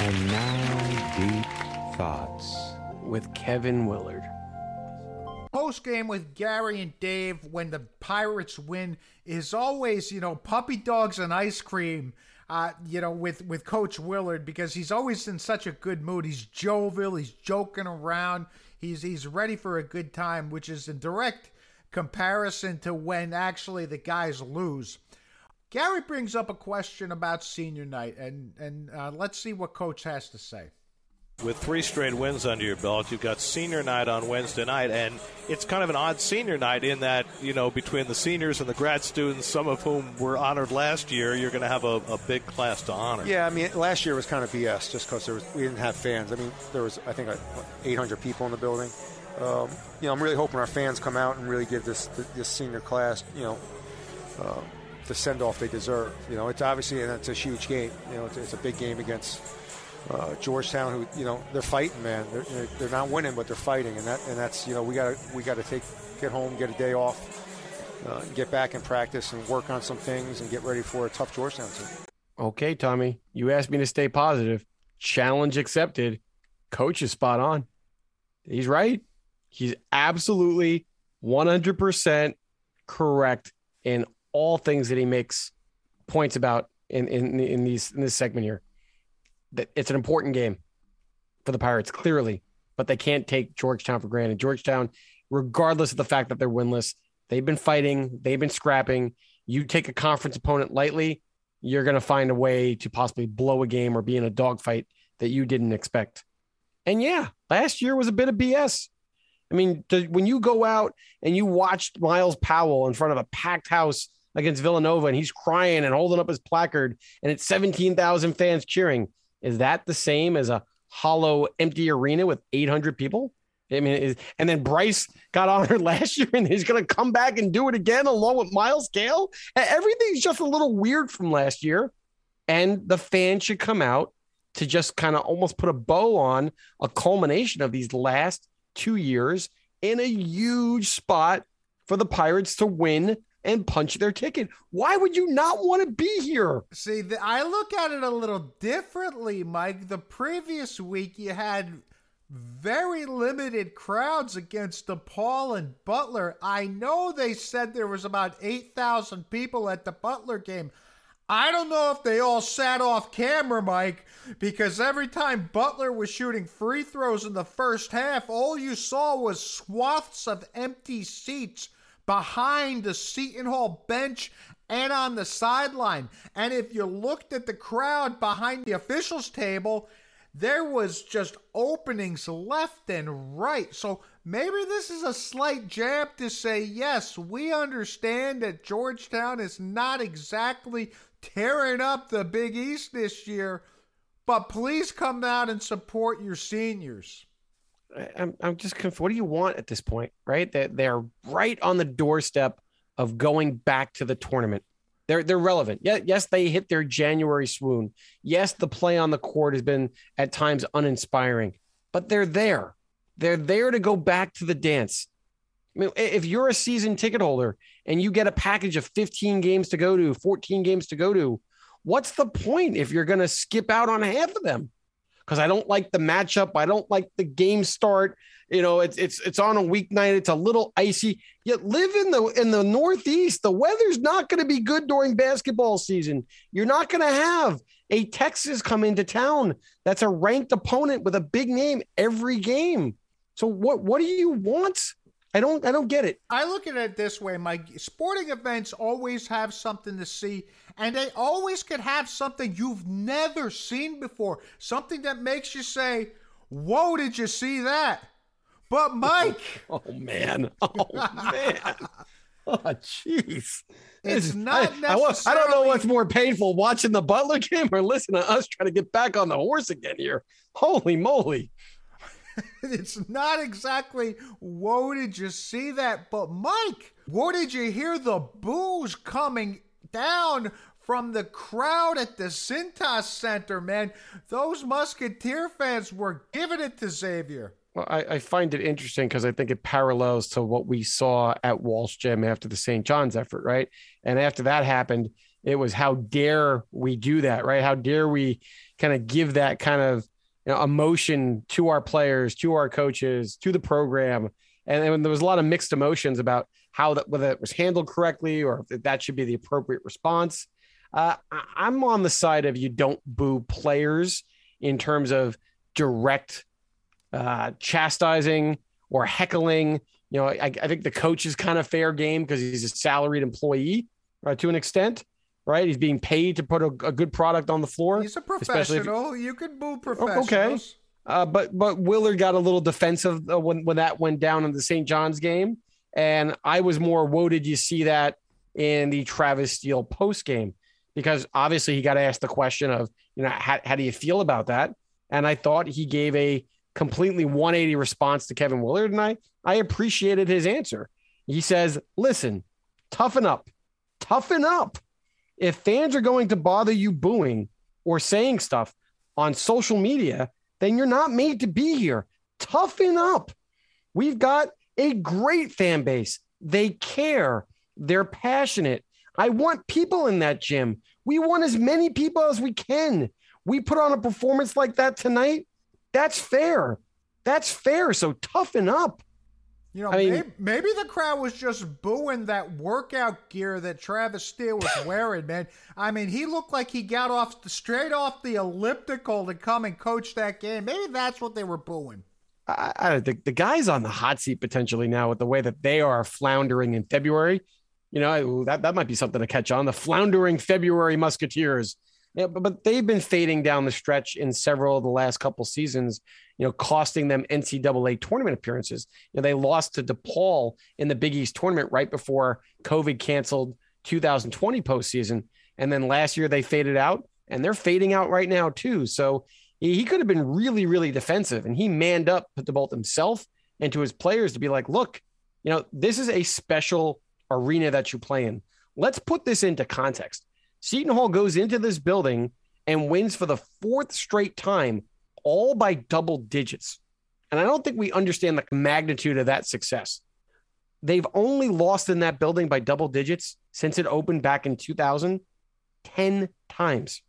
And now, deep thoughts with Kevin Willard. Post game with Gary and Dave when the Pirates win is always, you know, puppy dogs and ice cream. Uh, you know, with with Coach Willard because he's always in such a good mood. He's jovial. He's joking around. He's he's ready for a good time, which is in direct comparison to when actually the guys lose. Gary brings up a question about senior night, and and uh, let's see what Coach has to say. With three straight wins under your belt, you've got senior night on Wednesday night, and it's kind of an odd senior night in that, you know, between the seniors and the grad students, some of whom were honored last year, you're going to have a, a big class to honor. Yeah, I mean, last year was kind of BS just because we didn't have fans. I mean, there was, I think, like 800 people in the building. Um, you know, I'm really hoping our fans come out and really give this this senior class, you know, uh, the send off they deserve. You know, it's obviously and it's a huge game. You know, it's, it's a big game against uh, Georgetown, who you know they're fighting, man. They're, they're not winning, but they're fighting, and that and that's you know we got to we got to take get home, get a day off, uh, get back in practice, and work on some things, and get ready for a tough Georgetown team. Okay, Tommy, you asked me to stay positive. Challenge accepted. Coach is spot on. He's right. He's absolutely 100% correct in all things that he makes points about in in in these in this segment here it's an important game for the Pirates, clearly, but they can't take Georgetown for granted. Georgetown, regardless of the fact that they're winless, they've been fighting, they've been scrapping. You take a conference opponent lightly, you're going to find a way to possibly blow a game or be in a dogfight that you didn't expect. And yeah, last year was a bit of BS. I mean, when you go out and you watched Myles Powell in front of a packed house against Villanova and he's crying and holding up his placard and it's 17,000 fans cheering, is that the same as a hollow, empty arena with 800 people? I mean, is, and then Bryce got honored last year, and he's going to come back and do it again along with Myles Cale. Everything's just a little weird from last year, and the fans should come out to just kind of almost put a bow on a culmination of these last two years in a huge spot for the Pirates to win and punch their ticket. Why would you not want to be here? See, the, I look at it a little differently, Mike. The previous week, you had very limited crowds against DePaul and Butler. I know they said there was about 8,000 people at the Butler game. I don't know if they all sat off camera, Mike, because every time Butler was shooting free throws in the first half, all you saw was swaths of empty seats behind the Seton Hall bench and on the sideline. And if you looked at the crowd behind the officials table, there was just openings left and right. So maybe this is a slight jab to say, yes, we understand that Georgetown is not exactly tearing up the Big East this year, but please come out and support your seniors. I'm, I'm just confused. What do you want at this point, right? That they're right on the doorstep of going back to the tournament. They're they're relevant. Yeah, yes, they hit their January swoon. Yes, the play on the court has been at times uninspiring, but they're there. They're there to go back to the dance. I mean, if you're a season ticket holder and you get a package of 15 games to go to, 14 games to go to, what's the point if you're going to skip out on half of them? Because I don't like the matchup. I don't like the game start. You know, it's it's it's on a weeknight. It's a little icy. Yet live in the in the Northeast. The weather's not going to be good during basketball season. You're not going to have a Texas come into town that's a ranked opponent with a big name every game. So what what do you want? I don't I don't get it. I look at it this way, Mike. Sporting events always have something to see, and they always could have something you've never seen before. Something that makes you say, Whoa, did you see that? But Mike Oh, man. Oh man. Oh, jeez. It's I- not I, wa- I don't know what's more painful, watching the Butler game or listening to us trying to get back on the horse again here. Holy moly. it's not exactly whoa did you see that but mike whoa did you hear the boos coming down from the crowd at the Cintas Center, man. Those Musketeer fans were giving it to Xavier. Well, I, I find it interesting because I think it parallels to what we saw at Walsh Gym after the St. John's effort, right? And after that happened, it was how dare we do that, right? How dare we kind of give that kind of you know, emotion to our players, to our coaches, to the program. And, and there was a lot of mixed emotions about how that whether it was handled correctly or if that should be the appropriate response. Uh, I'm on the side of you don't boo players in terms of direct uh, chastising or heckling. You know, I, I think the coach is kind of fair game because he's a salaried employee uh, to an extent, right? He's being paid to put a, a good product on the floor. He's a especially if- professional. you can boo O- professionals. Okay. Uh, but but Willard got a little defensive uh, when when that went down in the St. John's game, and I was more, "Whoa, did you see that in the Travis Steele post game?" Because obviously he got asked the question of, you know, how, how do you feel about that? And I thought he gave a completely 180 response to Kevin Willard, and I I appreciated his answer. He says, "Listen, toughen up, toughen up. If fans are going to bother you booing or saying stuff on social media." then you're not made to be here. Toughen up. We've got a great fan base. They care. They're passionate. I want people in that gym. We want as many people as we can. We put on a performance like that tonight. That's fair. That's fair. So toughen up. You know, I mean- maybe, maybe the crowd was just booing that workout gear that Travis Steele was wearing, man. I mean, he looked like he got off the, straight off the elliptical to come and coach that game. Maybe that's what they were booing. I, I the, the guys on the hot seat potentially now with the way that they are floundering in February. You know, that, that might be something to catch on. The floundering February Musketeers. But, but they've been fading down the stretch in several of the last couple seasons, you know, costing them NCAA tournament appearances. You know, they lost to DePaul in the Big East tournament right before COVID canceled 2020 postseason. And then last year they faded out and they're fading out right now too. So he, he could have been really, really defensive and he manned up to both himself and to his players to be like, look, you know, this is a special arena that you play in. Let's put this into context. Seton Hall goes into this building and wins for the fourth straight time, all by double digits. And I don't think we understand the magnitude of that success. They've only lost in that building by double digits since it opened back in 2000, 10 times.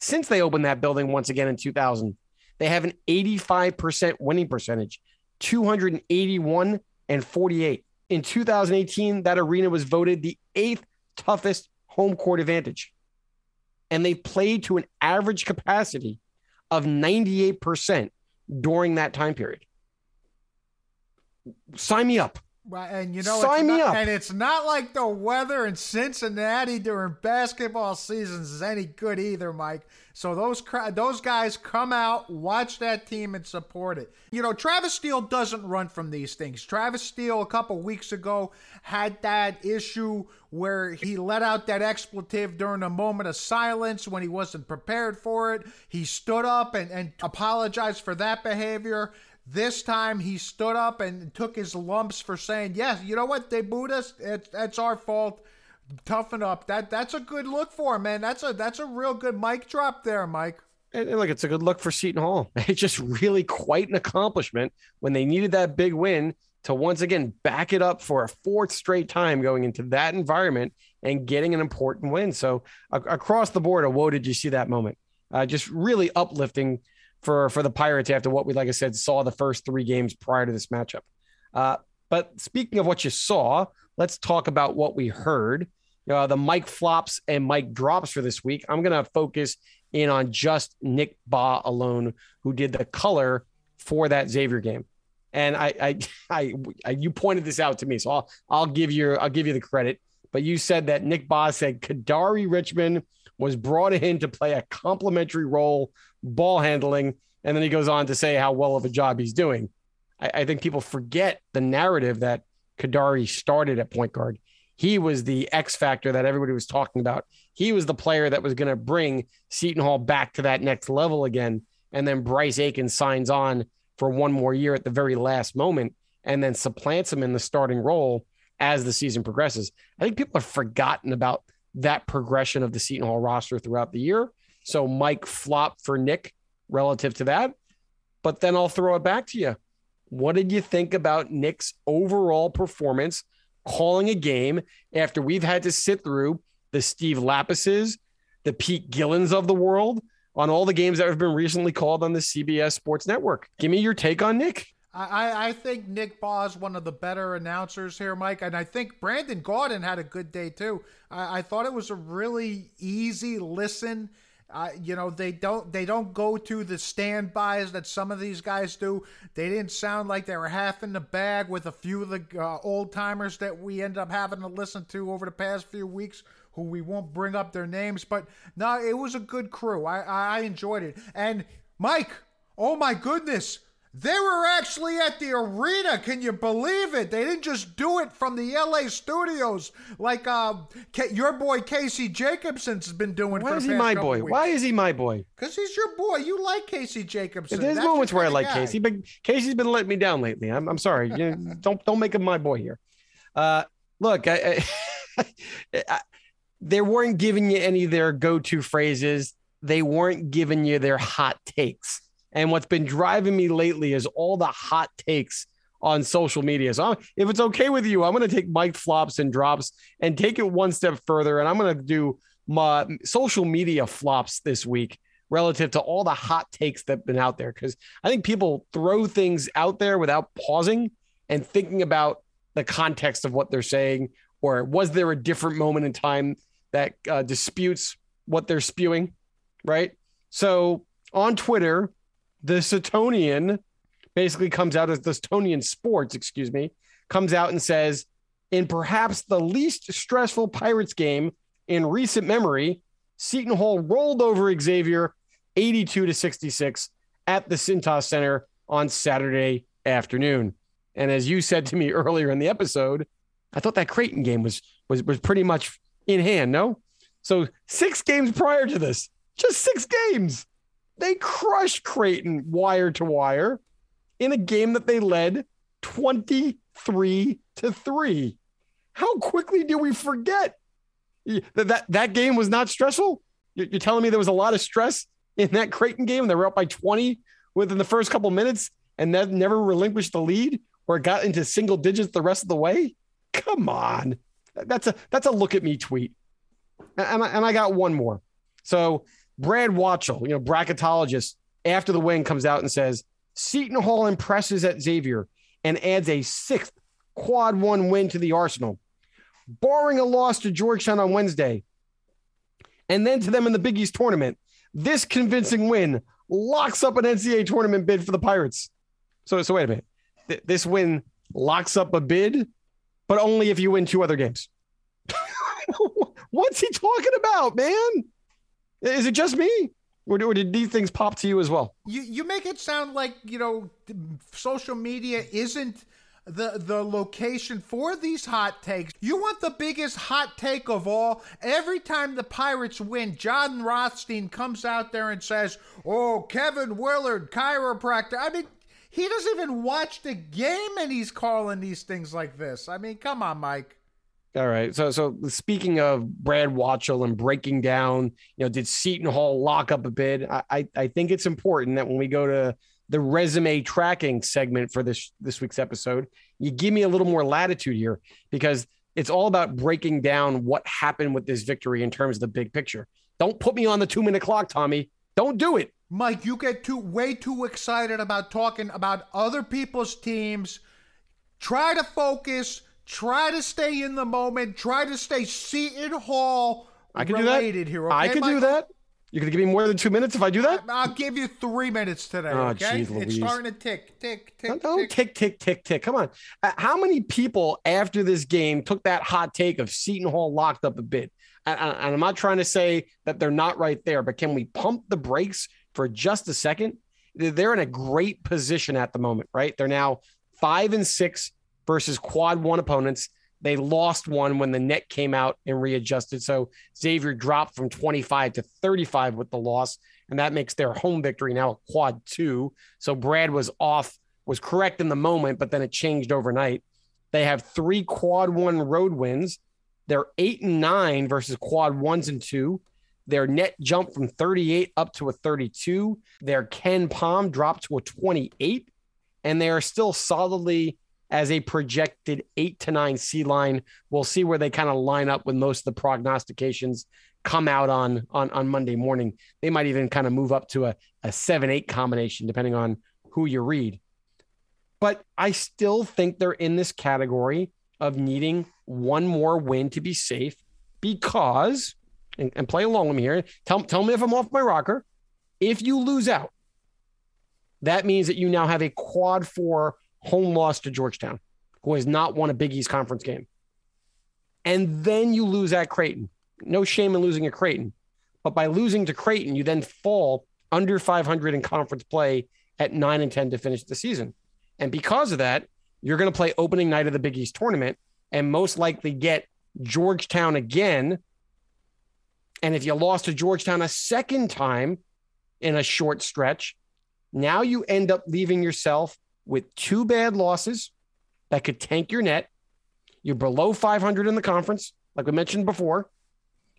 Since they opened that building once again in 2000, they have an 85% winning percentage, 281 and 48. In 2018, that arena was voted the eighth toughest home court advantage. And they played to an average capacity of 98% during that time period. Sign me up. Right, and you know, Sign me not, up. And it's not like the weather in Cincinnati during basketball seasons is any good either, Mike. So those those guys come out, watch that team, and support it. You know, Travis Steele doesn't run from these things. Travis Steele a couple weeks ago had that issue where he let out that expletive during a moment of silence when he wasn't prepared for it. He stood up and, and apologized for that behavior. This time he stood up and took his lumps for saying, "Yes, you know what? They booed us. It's that's our fault. Toughen up." That that's a good look for him, man. That's a that's a real good mic drop there, Mike. And, look, it's a good look for Seton Hall. It's just really quite an accomplishment when they needed that big win to once again back it up for a fourth straight time going into that environment and getting an important win. So a- across the board, a whoa, did you see that moment? Uh, just really uplifting for for the Pirates after what we, like I said, saw the first three games prior to this matchup. Uh, but speaking of what you saw, let's talk about what we heard. Uh, the mic flops and mic drops for this week. I'm going to focus in on just Nick Bahe alone, who did the color for that Xavier game. And I, I, I, I, you pointed this out to me, so I'll, I'll give you, I'll give you the credit. But you said that Nick Bahe said Kadary Richmond was brought in to play a complementary role, ball handling, and then he goes on to say how well of a job he's doing. I, I think people forget the narrative that Kadary started at point guard. He was the X factor that everybody was talking about. He was the player that was going to bring Seton Hall back to that next level again. And then Bryce Aiken signs on for one more year at the very last moment and then supplants him in the starting role as the season progresses. I think people have forgotten about that progression of the Seton Hall roster throughout the year. So Mike flop for Nick relative to that. But then I'll throw it back to you. What did you think about Nick's overall performance calling a game after we've had to sit through the Steve Lappases, the Pete Gillens of the world on all the games that have been recently called on the CBS Sports Network? Give me your take on Nick. I, I think Nick Bahe is one of the better announcers here, Mike, and I think Brandon Gaudin had a good day too. I, I thought it was a really easy listen. Uh, you know they don't they don't go to the standbys that some of these guys do. They didn't sound like they were half in the bag with a few of the uh, old timers that we end up having to listen to over the past few weeks, who we won't bring up their names. But no, it was a good crew. I I enjoyed it. And Mike, oh my goodness, they were actually at the arena. Can you believe it? They didn't just do it from the LA studios like uh, your boy Casey Jacobsen's been doing. Why is he my boy? Weeks. Why is he my boy? Because he's your boy. You like Casey Jacobsen. There's That's moments where I like guy. Casey, but Casey's been letting me down lately. I'm, I'm sorry. You don't don't make him my boy here. Uh, look, I, I, I, they weren't giving you any of their go-to phrases. They weren't giving you their hot takes. And what's been driving me lately is all the hot takes on social media. So I'm, if it's okay with you, I'm going to take Mike flops and drops and take it one step further. And I'm going to do my social media flops this week relative to all the hot takes that have been out there. Because I think people throw things out there without pausing and thinking about the context of what they're saying. Or was there a different moment in time that uh, disputes what they're spewing? Right. So on Twitter, the Setonian basically comes out as the Setonian Sports, excuse me, comes out and says, in perhaps the least stressful Pirates game in recent memory, Seton Hall rolled over Xavier 82 to 66 at the Cintas Center on Saturday afternoon. And as you said to me earlier in the episode, I thought that Creighton game was was was pretty much in hand, no? So six games prior to this, just six games. They crushed Creighton wire to wire in a game that they led 23 to 3. How quickly do we forget that that, that game was not stressful? You're telling me there was a lot of stress in that Creighton game. They were up by 20 within the first couple minutes and then never relinquished the lead or got into single digits the rest of the way. Come on. That's a that's a look at me tweet. And I, and I got one more. So Brad Watchell, you know, bracketologist, after the win comes out and says Seton Hall impresses at Xavier and adds a sixth quad one win to the arsenal, barring a loss to Georgetown on Wednesday, and then to them in the Big East tournament. This convincing win locks up an NCAA tournament bid for the Pirates. So, so wait a minute. Th- this win locks up a bid, but only if you win two other games. What's he talking about, man? Is it just me? Or, or did these things pop to you as well? You you make it sound like you know social media isn't the the location for these hot takes. You want the biggest hot take of all. Every time the Pirates win, Jon Rothstein comes out there and says, "Oh, Kevin Willard, chiropractor." I mean, he doesn't even watch the game, and he's calling these things like this. I mean, come on, Mike. All right. So, so speaking of Brad Watchell and breaking down, you know, did Seton Hall lock up a bid? I, I, I think it's important that when we go to the resume tracking segment for this this week's episode, you give me a little more latitude here because it's all about breaking down what happened with this victory in terms of the big picture. Don't put me on the two minute clock, Tommy. Don't do it. Mike, you get too way too excited about talking about other people's teams. Try to focus. Try to stay in the moment. Try to stay Seton Hall I can related do that. here. Okay, I can do that. You're gonna give me more than two minutes if I do that? I'll give you three minutes today. Oh, okay, jeez it's starting to tick, tick, tick, Don't tick. tick, tick, tick, tick. Come on. Uh, how many people after this game took that hot take of Seton Hall locked up a? And, and and I'm not trying to say that they're not right there, but can we pump the brakes for just a second? They're in a great position at the moment, right? They're now five and six versus quad one opponents. They lost one when the net came out and readjusted. So Xavier dropped from 25 to 35 with the loss, and that makes their home victory now a quad two. So Brad was off, was correct in the moment, but then it changed overnight. They have three quad one road wins. They're eight and nine versus quad ones and two. Their net jumped from 38 up to a 32. Their KenPom dropped to a 28. And they are still solidly as a projected eight to nine seed line. We'll see where they kind of line up when most of the prognostications come out on, on, on Monday morning. They might even kind of move up to a, a seven eight combination, depending on who you read. But I still think they're in this category of needing one more win to be safe because and, and play along with me here. Tell, tell me if I'm off my rocker. If you lose out, that means that you now have a quad four home loss to Georgetown, who has not won a Big East conference game. And then you lose at Creighton. No shame in losing at Creighton. But by losing to Creighton, you then fall under 500 in conference play at 9 and 10 to finish the season. And because of that, you're going to play opening night of the Big East tournament and most likely get Georgetown again and if you lost to Georgetown a second time in a short stretch, now you end up leaving yourself with two bad losses that could tank your net. You're below 500 in the conference, like we mentioned before,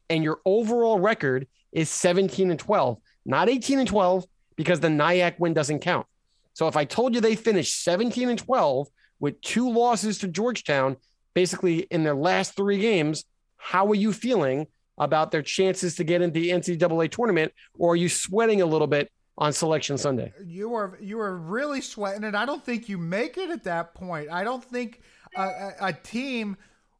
and your overall record is 17 and 12, not 18 and 12, because the NIAC win doesn't count. So if I told you they finished 17 and 12 with two losses to Georgetown, basically in their last three games, how are you feeling about their chances to get into the NCAA tournament, or are you sweating a little bit on Selection Sunday? You are you are really sweating it. I don't think you make it at that point. I don't think a, a, a team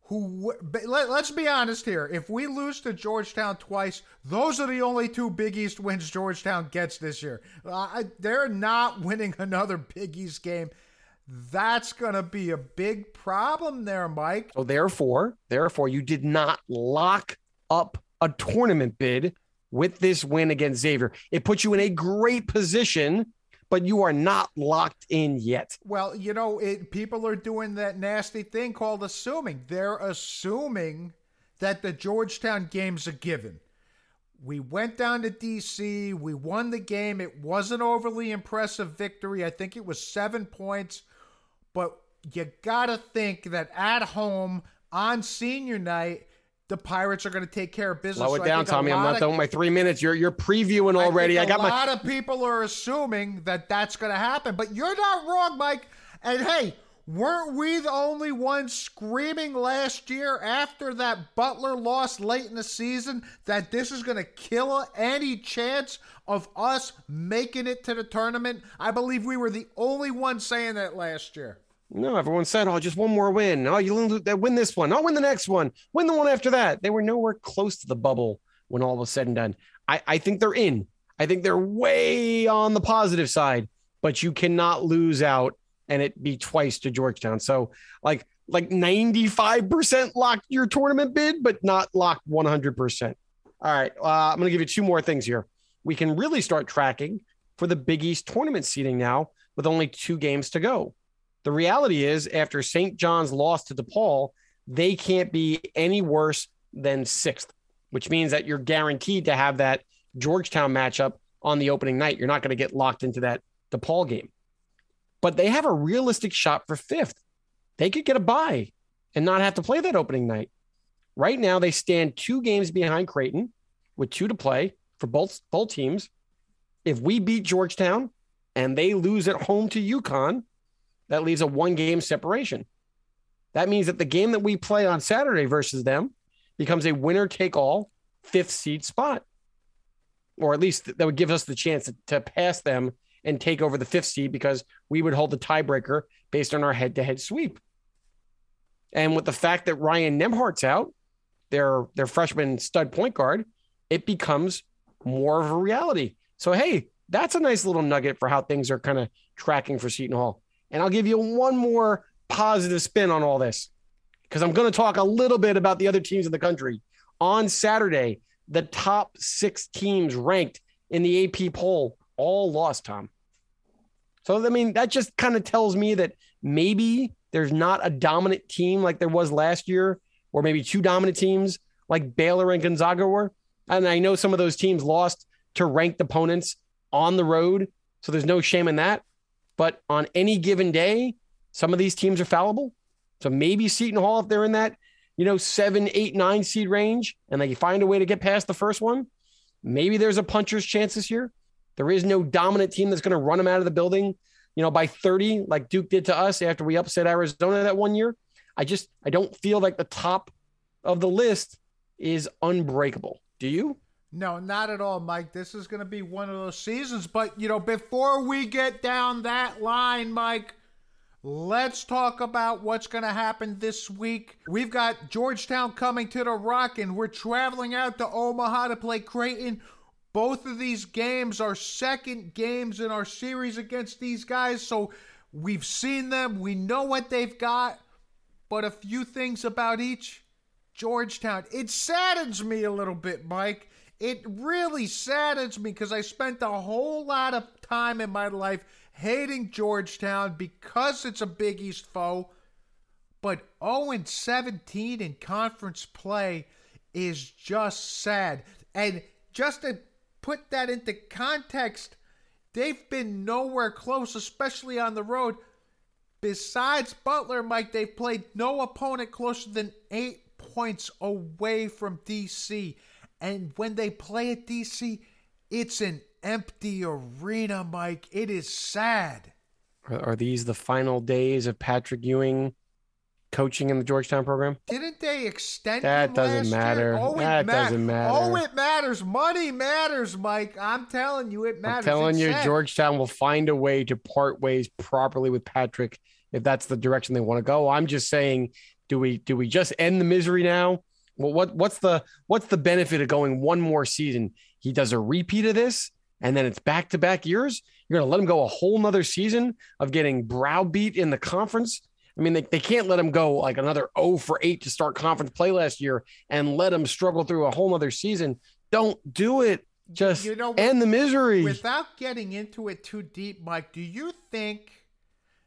who let, us be honest here. If we lose to Georgetown twice, those are the only two Big East wins Georgetown gets this year. Uh, they're not winning another Big East game. That's going to be a big problem there, Mike. So therefore, therefore, you did not lock up a tournament bid with this win against Xavier. It puts you in a great position, but you are not locked in yet. Well, you know, it, people are doing that nasty thing called assuming. They're assuming that the Georgetown game's a given. We went down to DC. We won the game. It was an overly impressive victory. I think it was seven points. But you got to think that at home on senior night, the Pirates are going to take care of business. Slow it so down, Tommy. I'm not done with my three minutes. You're you're previewing already. I, I got a my. A lot of people are assuming that that's going to happen, but you're not wrong, Mike. And hey, weren't we the only ones screaming last year after that Butler loss late in the season that this is going to kill any chance of us making it to the tournament? I believe we were the only ones saying that last year. No, everyone said, "Oh, just one more win. Oh, you win this one. I'll win the next one. Win the one after that." They were nowhere close to the bubble when all was said and done. I, I think they're in. I think they're way on the positive side, but you cannot lose out and it be twice to Georgetown. So, like, like 95% locked your tournament bid, but not locked 100%. All right. Uh, I'm going to give you two more things here. We can really start tracking for the Big East tournament seating now with only two games to go. The reality is, after St. John's loss to DePaul, they can't be any worse than sixth, which means that you're guaranteed to have that Georgetown matchup on the opening night. You're not going to get locked into that DePaul game. But they have a realistic shot for fifth. They could get a bye and not have to play that opening night. Right now, they stand two games behind Creighton with two to play for both both teams. If we beat Georgetown and they lose at home to UConn, that leaves a one game separation. That means that the game that we play on Saturday versus them becomes a winner take all fifth seed spot. Or at least that would give us the chance to, pass them and take over the fifth seed because we would hold the tiebreaker based on our head to head sweep. And with the fact that Ryan Nembhard's out, their their freshman stud point guard, it becomes more of a reality. So hey, that's a nice little nugget for how things are kind of tracking for Seton Hall. And I'll give you one more positive spin on all this because I'm going to talk a little bit about the other teams in the country. On Saturday, the top six teams ranked in the AP poll all lost, Tom. So, I mean, that just kind of tells me that maybe there's not a dominant team like there was last year, or maybe two dominant teams like Baylor and Gonzaga were. And I know some of those teams lost to ranked opponents on the road. So there's no shame in that. But on any given day, some of these teams are fallible. So maybe Seton Hall, if they're in that, you know, seven, eight, nine seed range, and they find a way to get past the first one, maybe there's a puncher's chance this year. There is no dominant team that's going to run them out of the building, you know, by 30, like Duke did to us after we upset Arizona that one year. I just I don't feel like the top of the list is unbreakable. Do you? No, not at all, Mike. This is going to be one of those seasons. But, you know, before we get down that line, Mike, let's talk about what's going to happen this week. We've got Georgetown coming to the Rock, and we're traveling out to Omaha to play Creighton. Both of these games are second games in our series against these guys. So we've seen them, we know what they've got. But a few things about each. Georgetown. It saddens me a little bit, Mike. It really saddens me because I spent a whole lot of time in my life hating Georgetown because it's a Big East foe. But 0 17 in conference play is just sad. And just to put that into context, they've been nowhere close, especially on the road. Besides Butler, Mike, they've played no opponent closer than eight points away from DC. And when they play at DC, it's an empty arena, Mike. It is sad. Are, are these the final days of Patrick Ewing coaching in the Georgetown program? Didn't they extend That doesn't matter. Oh, That ma- doesn't matter. Oh, it matters. Money matters, Mike. I'm telling you, it matters. I'm telling It's you, sad. Georgetown will find a way to part ways properly with Patrick if that's the direction they want to go. I'm just saying, do we do we just end the misery now? Well, what what's the what's the benefit of going one more season? He does a repeat of this, and then it's back to back years. You're gonna let him go a whole nother season of getting browbeat in the conference. I mean, they, they can't let him go like another 0 for 8 to start conference play last year and let him struggle through a whole nother season. Don't do it. Just You know, end the misery. Without getting into it too deep, Mike, do you think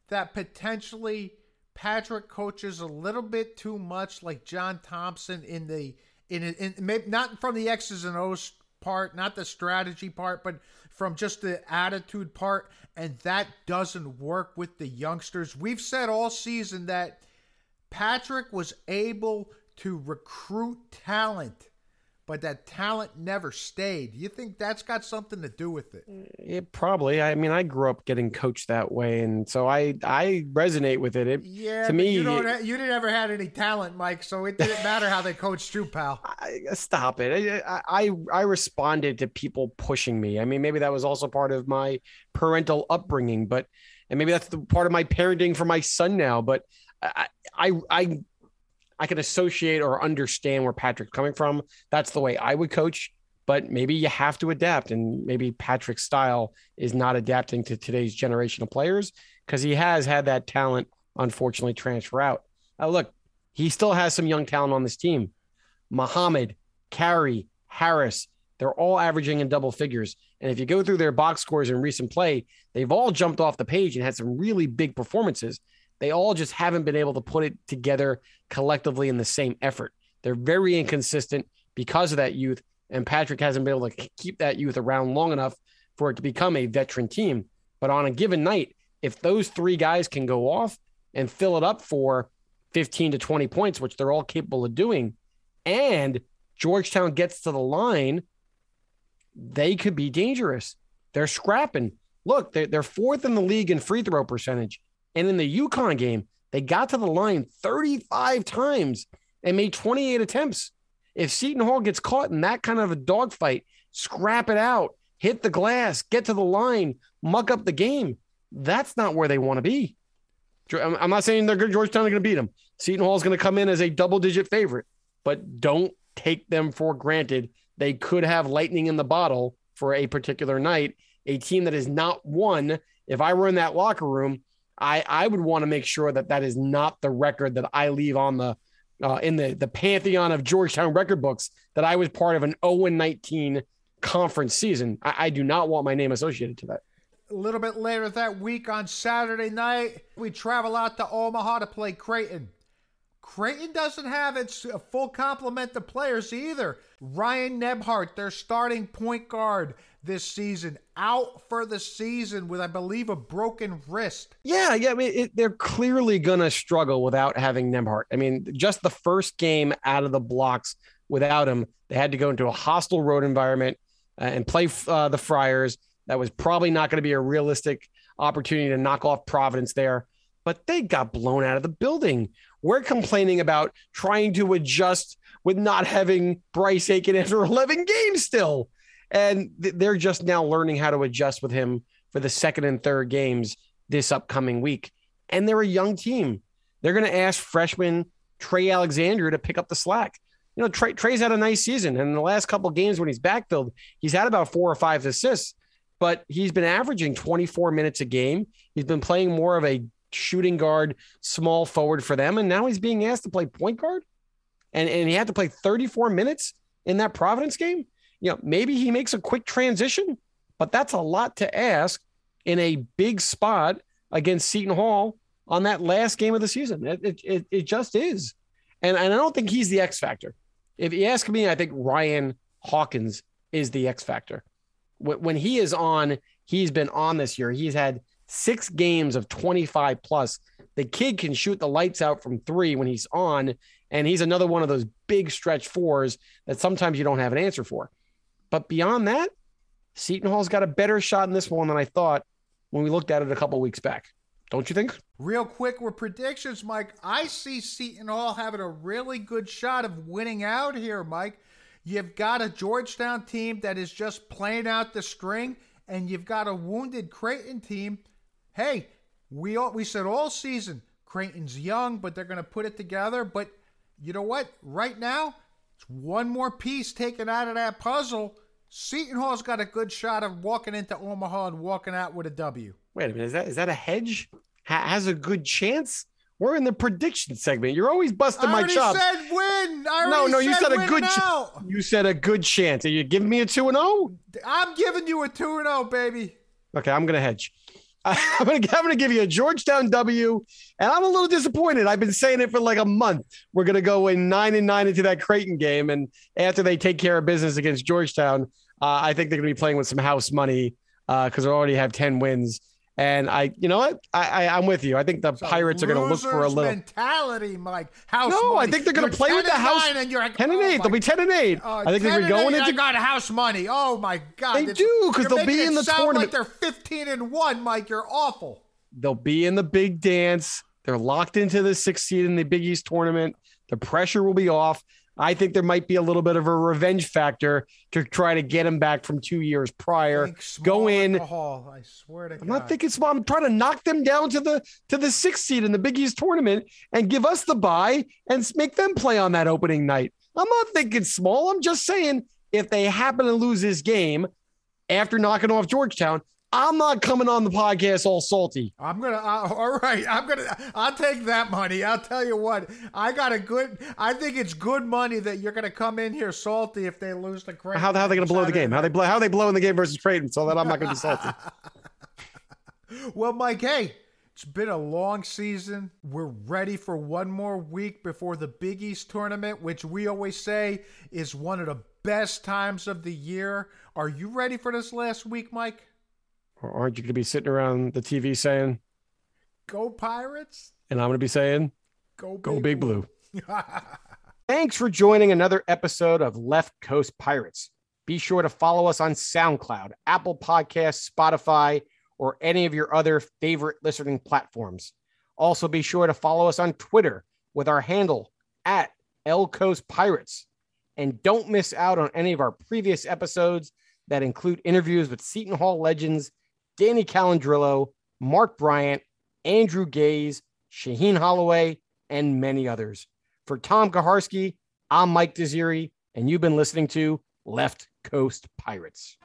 that potentially Patrick coaches a little bit too much like John Thompson in the in in, maybe not from the X's and O's part, not the strategy part, but from just the attitude part, and that doesn't work with the youngsters. We've said all season that Patrick was able to recruit talent, but that talent never stayed. You think that's got something to do with it? It probably. I mean, I grew up getting coached that way, and so I I resonate with it. It Yeah, to me, you don't. it- you didn't ever had any talent, Mike. So it didn't matter how they coached you, pal. I, stop it. I, I I responded to people pushing me. I mean, maybe that was also part of my parental upbringing, but and maybe that's the part of my parenting for my son now. But I I I, I can associate or understand where Patrick's coming from. That's the way I would coach. But maybe you have to adapt, and maybe Patrick's style is not adapting to today's generation of players because he has had that talent, unfortunately, transfer out. Uh, look, he still has some young talent on this team. Mohammed, Carey, Harris, they're all averaging in double figures. And if you go through their box scores in recent play, they've all jumped off the page and had some really big performances. They all just haven't been able to put it together collectively in the same effort. They're very inconsistent because of that youth. And Patrick hasn't been able to keep that youth around long enough for it to become a veteran team. But on a given night, if those three guys can go off and fill it up for 15 to 20 points, which they're all capable of doing, and Georgetown gets to the line, they could be dangerous. They're scrapping. Look, they're, they're fourth in the league in free throw percentage. And in the UConn game, they got to the line 35 times and made 28 attempts. If Seton Hall gets caught in that kind of a dogfight, scrap it out, hit the glass, get to the line, muck up the game. That's not where they want to be. I'm not saying they're good. Georgetown are going to beat them. Seton Hall is going to come in as a double digit favorite, but don't take them for granted. They could have lightning in the bottle for a particular night. A team that is not won. If I were in that locker room, I I would want to make sure that that is not the record that I leave on the uh, in the the pantheon of Georgetown record books that I was part of an 0 19 conference season. I, I do not want my name associated to that. a little bit later that week on Saturday night, we travel out to Omaha to play Creighton. Creighton doesn't have its full complement of players either. Ryan Nembhard, their starting point guard this season, out for the season with, I believe, a broken wrist. Yeah, yeah. I mean, it, they're clearly going to struggle without having Nembhard. I mean, just the first game out of the blocks without him, they had to go into a hostile road environment uh, and play uh, the Friars. That was probably not going to be a realistic opportunity to knock off Providence there, but they got blown out of the building. We're complaining about trying to adjust with not having Bryce Aiken after 11 games still. And th- they're just now learning how to adjust with him for the second and third games this upcoming week. And they're a young team. They're going to ask freshman Trey Alexander to pick up the slack. You know, Trey, Trey's had a nice season. And in the last couple games when he's backfilled, he's had about four or five assists, but he's been averaging 24 minutes a game. He's been playing more of a shooting guard, small forward for them. And now he's being asked to play point guard. And, and he had to play 34 minutes in that Providence game. You know, maybe he makes a quick transition, but that's a lot to ask in a big spot against Seton Hall on that last game of the season. It, it, it just is. And, and I don't think he's the X factor. If you ask me, I think Ryan Hawkins is the X factor. When he is on, he's been on this year. He's had six games of 25 plus. The kid can shoot the lights out from three when he's on, and he's another one of those big stretch fours that sometimes you don't have an answer for. But beyond that, Seton Hall's got a better shot in this one than I thought when we looked at it a couple weeks back. Don't you think? Real quick with predictions, Mike. I see Seton Hall having a really good shot of winning out here, Mike. You've got a Georgetown team that is just playing out the string, and you've got a wounded Creighton team. Hey, we all, we said all season Creighton's young, but they're going to put it together. But you know what? Right now, it's one more piece taken out of that puzzle. Seton Hall's got a good shot of walking into Omaha and walking out with a W. Wait a minute, is that is that a hedge? Ha- has a good chance? We're in the prediction segment. You're always busting my chops. I said win. I no, no, you said, a good. Ch- you said a good chance. Are you giving me a two and zero? Oh? I'm giving you a two and zero, baby. Okay, I'm gonna hedge. I'm gonna, I'm gonna give you a Georgetown W, and I'm a little disappointed. I've been saying it for like a month. We're gonna go in nine and nine into that Creighton game, and after they take care of business against Georgetown, uh, I think they're gonna be playing with some house money because uh, they already have ten wins. And I, you know what? I, I am with you. I think the So Pirates are going to look for a little mentality, Mike. House No, I think they're gonna play with the house- And you're like, 10 and oh 8. They'll be 10 and 8. Uh, I think they're going 8, I into got house money. Oh my god! They do, 'cause you're they'll be in the sound tournament. Like they're 15 and one, Mike. You're awful. they'll be in the big dance. They're locked into the sixth seed in the Big East tournament. The pressure will be off. I think there might be a little bit of a revenge factor to try to get him back from two years prior. Go in. I swear to God. I'm God. not thinking small. I'm trying to knock them down to the to the sixth seed in the Big East tournament and give us the bye and make them play on that opening night. I'm not thinking small. I'm just saying if they happen to lose this game after knocking off Georgetown, I'm not coming on the podcast all salty. I'm gonna. Uh, all right, I'm gonna. I'll take that money. I'll tell you what. I got a good. I think it's good money that you're gonna come in here salty if they lose the Creighton. How, how are they going to blow the game? How they blow? How they blow in the game versus Creighton? So that I'm not going to be salty. Well, Mike, hey, it's been a long season. We're ready for one more week before the Big East tournament, which we always say is one of the best times of the year. Are you ready for this last week, Mike? Or aren't you going to be sitting around the TV saying, Go Pirates! and I'm going to be saying, Go "Go Big Blue." Blue. Thanks for joining another episode of Left Coast Pirates. Be sure to follow us on SoundCloud, Apple Podcasts, Spotify, or any of your other favorite listening platforms. Also, be sure to follow us on Twitter with our handle at El Coast Pirates. And don't miss out on any of our previous episodes that include interviews with Seton Hall legends Danny Callandrillo, Mark Bryant, Andrew Gaze, Shaheen Holloway, and many others. For Tom Kaharski, I'm Mike Desiri, and you've been listening to Left Coast Pirates.